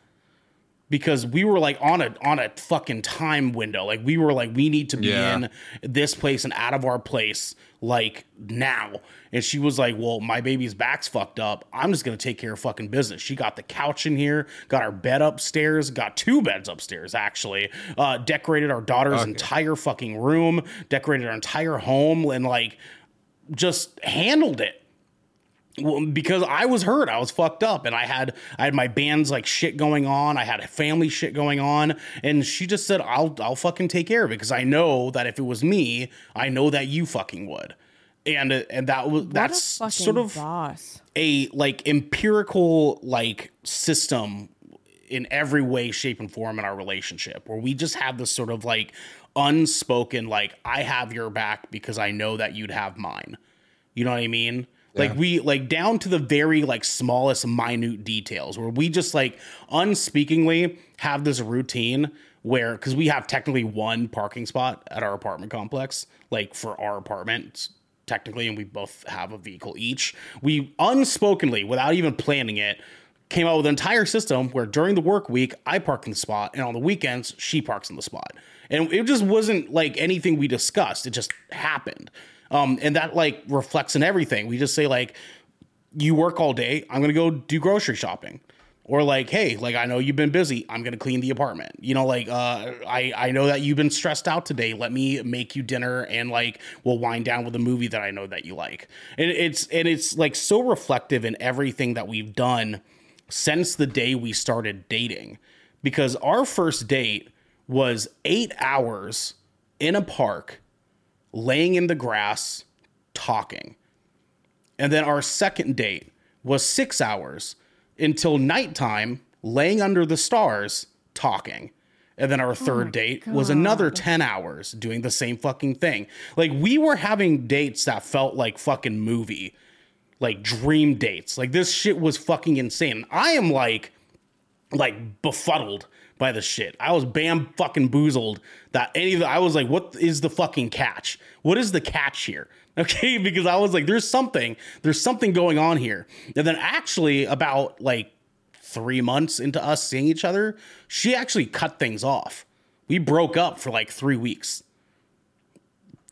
because we were like on a on a fucking time window. Like we were like we need to be Yeah. in this place and out of our place like now. And she was like, "Well, my baby's back's fucked up. I'm just gonna take care of fucking business." She got the couch in here, got our bed upstairs, got two beds upstairs actually. Uh, decorated our daughter's entire fucking room, decorated our entire home, and like just handled it well, because I was hurt, I was fucked up, and I had I had my band's like shit going on. I had family shit going on, and she just said, "I'll I'll fucking take care of it," because I know that if it was me, I know that you fucking would, and uh, and that was What that's sort of boss. a like empirical like system in every way shape and form in our relationship where we just have this sort of like unspoken like i have your back because i know that you'd have mine you know what i mean like we like down to the very like smallest minute details where we just like unspeakingly have this routine where because we have technically one parking spot at our apartment complex like for our apartment technically, and we both have a vehicle each. We unspokenly, without even planning it, came out with an entire system where during the work week I park in the spot, and on the weekends she parks in the spot, and it just wasn't like anything we discussed. It just happened, um, and that like reflects in everything. We just say like, you work all day. I'm gonna go do grocery shopping. Or like, hey, like I know you've been busy. I'm gonna clean the apartment. You know, like uh, I I know that you've been stressed out today. Let me make you dinner and like we'll wind down with a movie that I know that you like. And it's and it's like so reflective in everything that we've done since the day we started dating. Because our first date was eight hours in a park, laying in the grass, talking. And then our second date was six hours until nighttime, laying under the stars, talking. And then our oh third date was another 10 hours doing the same fucking thing. Like we were having dates that felt like fucking movie, like dream dates. Like this shit was fucking insane. I am like, like befuddled by the shit. I was bam fucking boozled that any of the, I was like, what is the fucking catch? What is the catch here? Okay, because I was like, there's something, there's something going on here. And then actually, about like three months into us seeing each other, she actually cut things off. We broke up for like three weeks.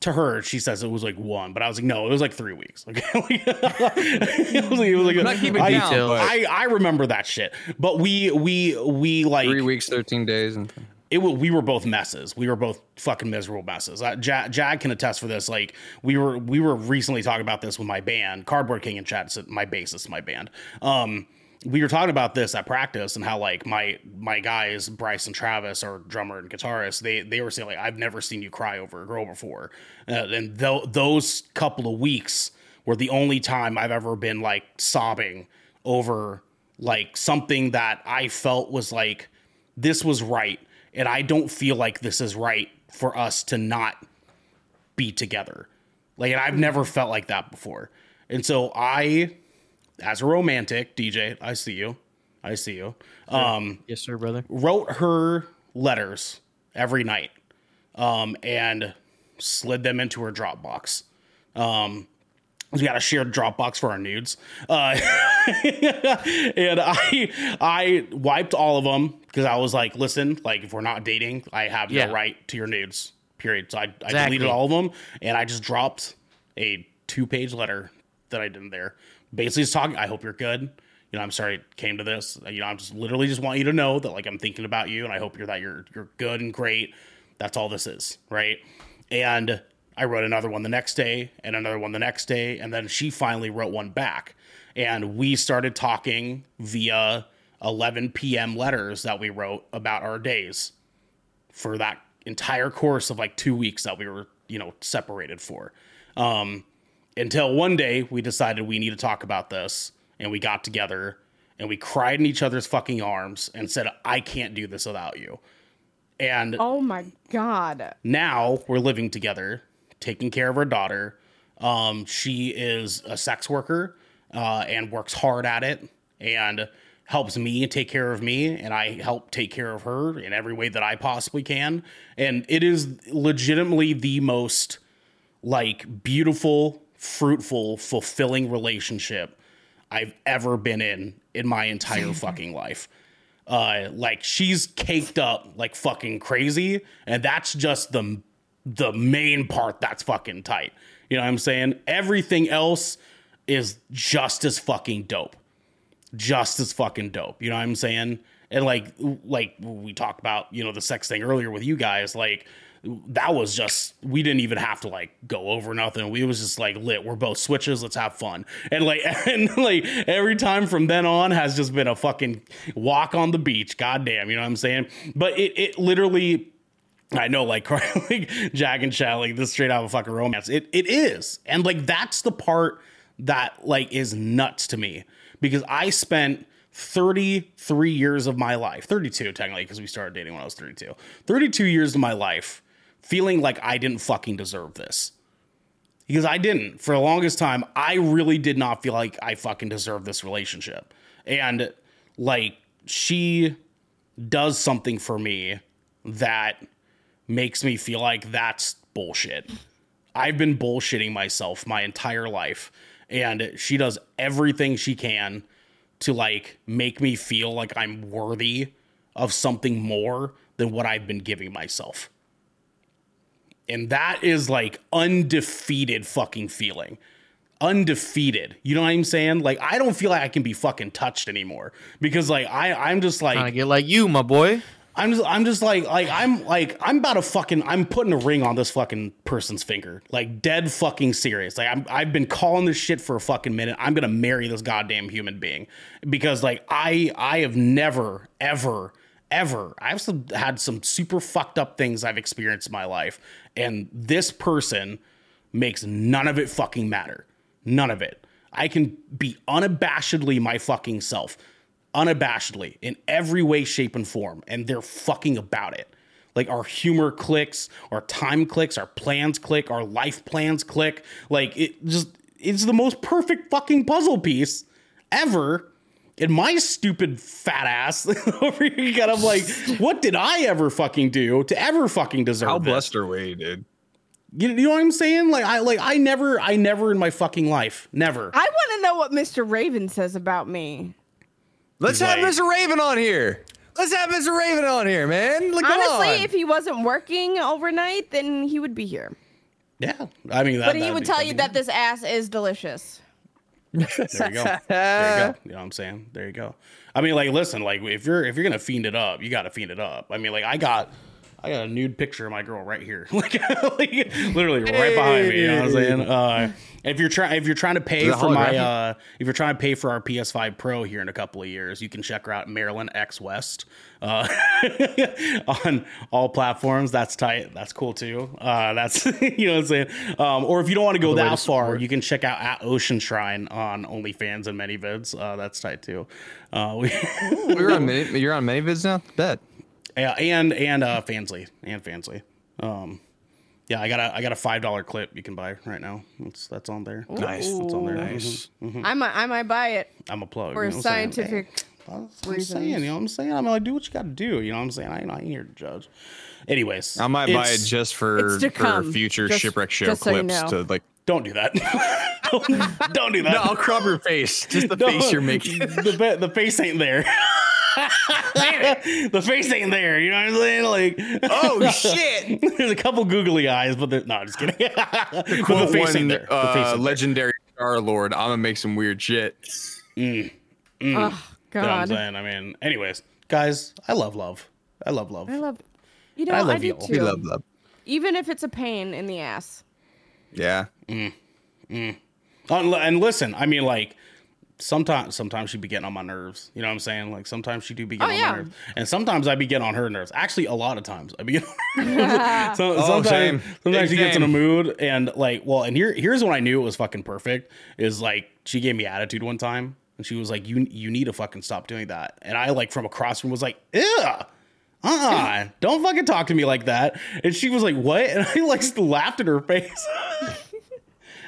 To her, she says it was like one, but I was like, no, it was like three weeks. Okay, it was like, it was like not keeping I, count, but- I I remember that shit. But we we we like Three weeks, thirteen days, and it wa- we were both messes. We were both fucking miserable messes. Uh, Jag, Jag can attest for this. Like we were we were recently talking about this with my band, Cardboard King and Chad, my bassist, my band. Um, we were talking about this at practice and how like my my guys Bryce and Travis, our drummer and guitarist, they they were saying like I've never seen you cry over a girl before, uh, and tho- those couple of weeks were the only time I've ever been like sobbing over like something that I felt was like this was right and I don't feel like this is right for us to not be together. Like and I've never felt like that before. And so I as a romantic DJ, I see you. I see you. Um Yes, sir, brother. wrote her letters every night um, and slid them into her Dropbox. Um, we got a shared Dropbox for our nudes, uh, and I I wiped all of them because I was like, listen, like if we're not dating, I have Yeah. no right to your nudes. Period. So I, I Exactly. deleted all of them, and I just dropped a two page letter that I did in there. Basically, just talking. I hope you're good. You know, I'm sorry it came to this. You know, I'm just literally just want you to know that like I'm thinking about you, and I hope you're that you're you're good and great. That's all this is, right? And I wrote another one the next day, and another one the next day, and then she finally wrote one back, and we started talking via 11 p.m. letters that we wrote about our days for that entire course of like two weeks that we were, you know, separated for. Um, until one day we decided we need to talk about this and we got together and we cried in each other's fucking arms and said, I can't do this without you. And Oh my god. now we're living together, taking care of our daughter. Um, she is a sex worker uh, and works hard at it. and helps me take care of me and I help take care of her in every way that I possibly can. And it is legitimately the most like beautiful, fruitful, fulfilling relationship I've ever been in in my entire fucking life. Uh like she's caked up like fucking crazy and that's just the the main part that's fucking tight. You know what I'm saying? Everything else is just as fucking dope just as fucking dope. You know what I'm saying? And like like we talked about, you know, the sex thing earlier with you guys, like that was just we didn't even have to like go over nothing. We was just like lit. We're both switches. Let's have fun. And like and like every time from then on has just been a fucking walk on the beach. Goddamn, you know what I'm saying? But it it literally I know, like, like Jack and Chad, like this straight out of a fucking romance. It it is, and like that's the part that like is nuts to me because I spent 33 years of my life, 32 technically, because we started dating when I was 32, 32 years of my life feeling like I didn't fucking deserve this. Because I didn't. For the longest time, I really did not feel like I fucking deserved this relationship. And like, she does something for me that makes me feel like that's bullshit. I've been bullshitting myself my entire life and she does everything she can to like make me feel like I'm worthy of something more than what I've been giving myself. And that is like undefeated fucking feeling. Undefeated. You know what I'm saying? Like I don't feel like I can be fucking touched anymore because like I I'm just like to get like you, my boy. I'm just, I'm just like, like, I'm like, I'm about to fucking, I'm putting a ring on this fucking person's finger, like dead fucking serious. Like, I'm, I've been calling this shit for a fucking minute. I'm gonna marry this goddamn human being because, like, I, I have never, ever, ever, I've had some super fucked up things I've experienced in my life, and this person makes none of it fucking matter. None of it. I can be unabashedly my fucking self unabashedly in every way, shape, and form, and they're fucking about it. Like our humor clicks, our time clicks, our plans click, our life plans click. Like it just it's the most perfect fucking puzzle piece ever. And my stupid fat ass over here kind of like, what did I ever fucking do to ever fucking deserve How this? blessed are we, dude? You, you know what I'm saying? Like I like I never I never in my fucking life never. I want to know what Mr. Raven says about me. Let's have like- Mr. Raven on here. Let's have Mr. Raven on here, man. Look, Honestly, on. if he wasn't working overnight, then he would be here. Yeah, I mean, that, But he that'd tell you be that this ass is delicious. There you go. There you go. You know what I'm saying? There you go. I mean, like, listen, like, if you're if you're gonna fiend it up, you got to fiend it up. I mean, like, I got. I got a nude picture of my girl right here, like, like literally right behind me. You know what I'm saying? Uh, if you're trying, if you're trying to pay for my, uh, if you're trying to pay for our PS5 Pro here in a couple of years, you can check her out, Maryland X West, uh, on all platforms. That's tight. That's cool too. Uh, that's you know what I'm saying. Um, or if you don't want to go that far, you can check out at Ocean Shrine on OnlyFans and ManyVids. Uh, that's tight too. Uh, we, You're on many, you're on many vids now. Bet. Yeah, and and uh Fansly and Fansly. Um yeah, I got a I got a five dollar clip you can buy right now. That's that's on there. Nice. That's on there. Nice. I might, I might buy it I'm a plug. for you know what I'm saying? scientific. That's I'm saying. You know what I'm saying? I'm like, do what you got to do. You know what I'm saying? I ain't, I ain't here to judge. Anyways, I might buy it just for for come. future Just- shipwreck show just so you clips know. to like. Don't do that. don't, don't do that. No, I'll crop your face. Just the No, face you're making. the the face ain't there. the face ain't there. You know what I'm saying? Like, Oh shit! there's a couple googly eyes, but they're- no, I'm just kidding. but the Quote face ain't there. The face uh, ain't legendary Star Lord. I'm gonna make some weird shit. Oh You know what I'm God, saying? I mean, anyways, guys, I love love. I love love. I love. You know, I I, love do y'all. too. We love love. Even if it's a pain in the ass. Yeah. Uh, and listen, I mean, like sometimes, sometimes she'd be getting on my nerves. You know what I'm saying? Like sometimes she do be getting Oh, on yeah. my nerves, and sometimes I'd be getting on her nerves. Actually, a lot of times I be getting on her nerves. so, Oh, sometimes, same. sometimes she Big gets in a mood, and like, well, and here, here's when I knew it was fucking perfect. Is like she gave me attitude one time, and she was like, "You, you need to fucking stop doing that." And I like from across from was like, "Ew." uh-uh, don't fucking talk to me like that. And she was like, what? And I like laughed in her face.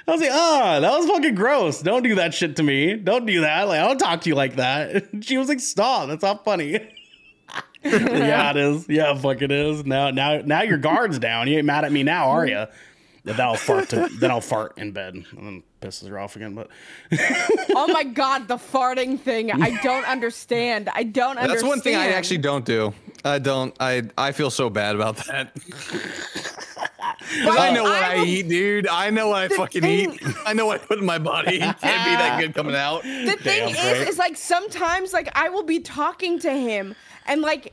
I was like, oh, that was fucking gross. Don't do that shit to me. Don't do that. Like, I don't talk to you like that. She was like, stop. That's not funny. yeah, it is. Yeah, fuck it is. Now, now, now your guard's down. You ain't mad at me now, are you? Then I'll fart. To, then I'll fart in bed, and then pisses her off again. But oh my god, the farting thing. I don't understand. I don't understand. That's one thing I actually don't do. I don't. I I feel so bad about that. I know what I, will- eat, dude. I know what I fucking thing- eat. I know what I put in my body. It can't be that good coming out. The thing Damn is, is like sometimes like I will be talking to him and like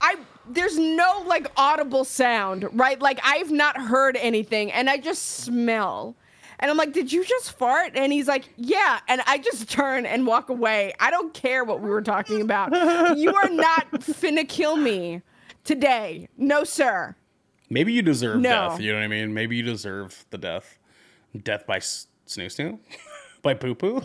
I there's no like audible sound, right? Like I've not heard anything and I just smell. And I'm like, did you just fart? And he's like, yeah. And I just turn and walk away. I don't care what we were talking about. you are not finna kill me today. No, sir. Maybe you deserve No. death. You know what I mean? Maybe you deserve the death. Death by s- snoo snoo, by poo poo,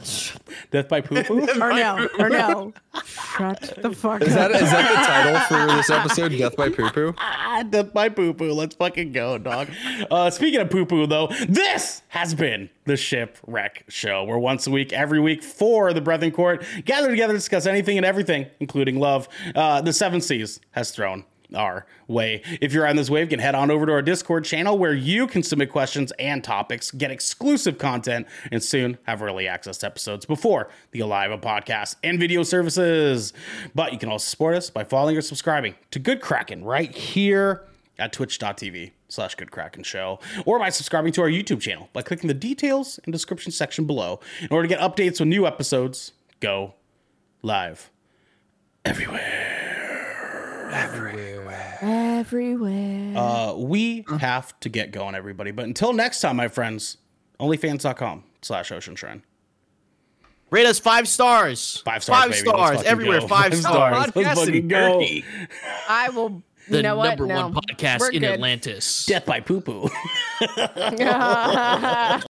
death by poo poo. Or no. Or no. Shut the fuck Is up. that is that the title for this episode? Death by poo poo. Ah, death by poo poo. Let's fucking go, dog. Uh, speaking of poo poo, though, this has been the Shipwreck Show, where once a week, every week, for the Brethren Court gather together to discuss anything and everything, including love. Uh, the Seven Seas has thrown our way. If you're on this wave, you can head on over to our Discord channel where you can submit questions and topics, get exclusive content, and soon have early access to episodes before the Aliva podcast and video services. But you can also support us by following or subscribing to Good Kraken right here at twitch.tv slash good kraken show or by subscribing to our youtube channel by clicking the details and description section below in order to get updates when new episodes go live Everywhere. Uh, we have to get going everybody but until next time my friends onlyfans.com slash ocean shrine Rate us five stars. five stars Five baby. Stars everywhere. go. Five stars. Let's fucking go. turkey. I will. The you know what? number No. one podcast We're in good. Atlantis. death by poo poo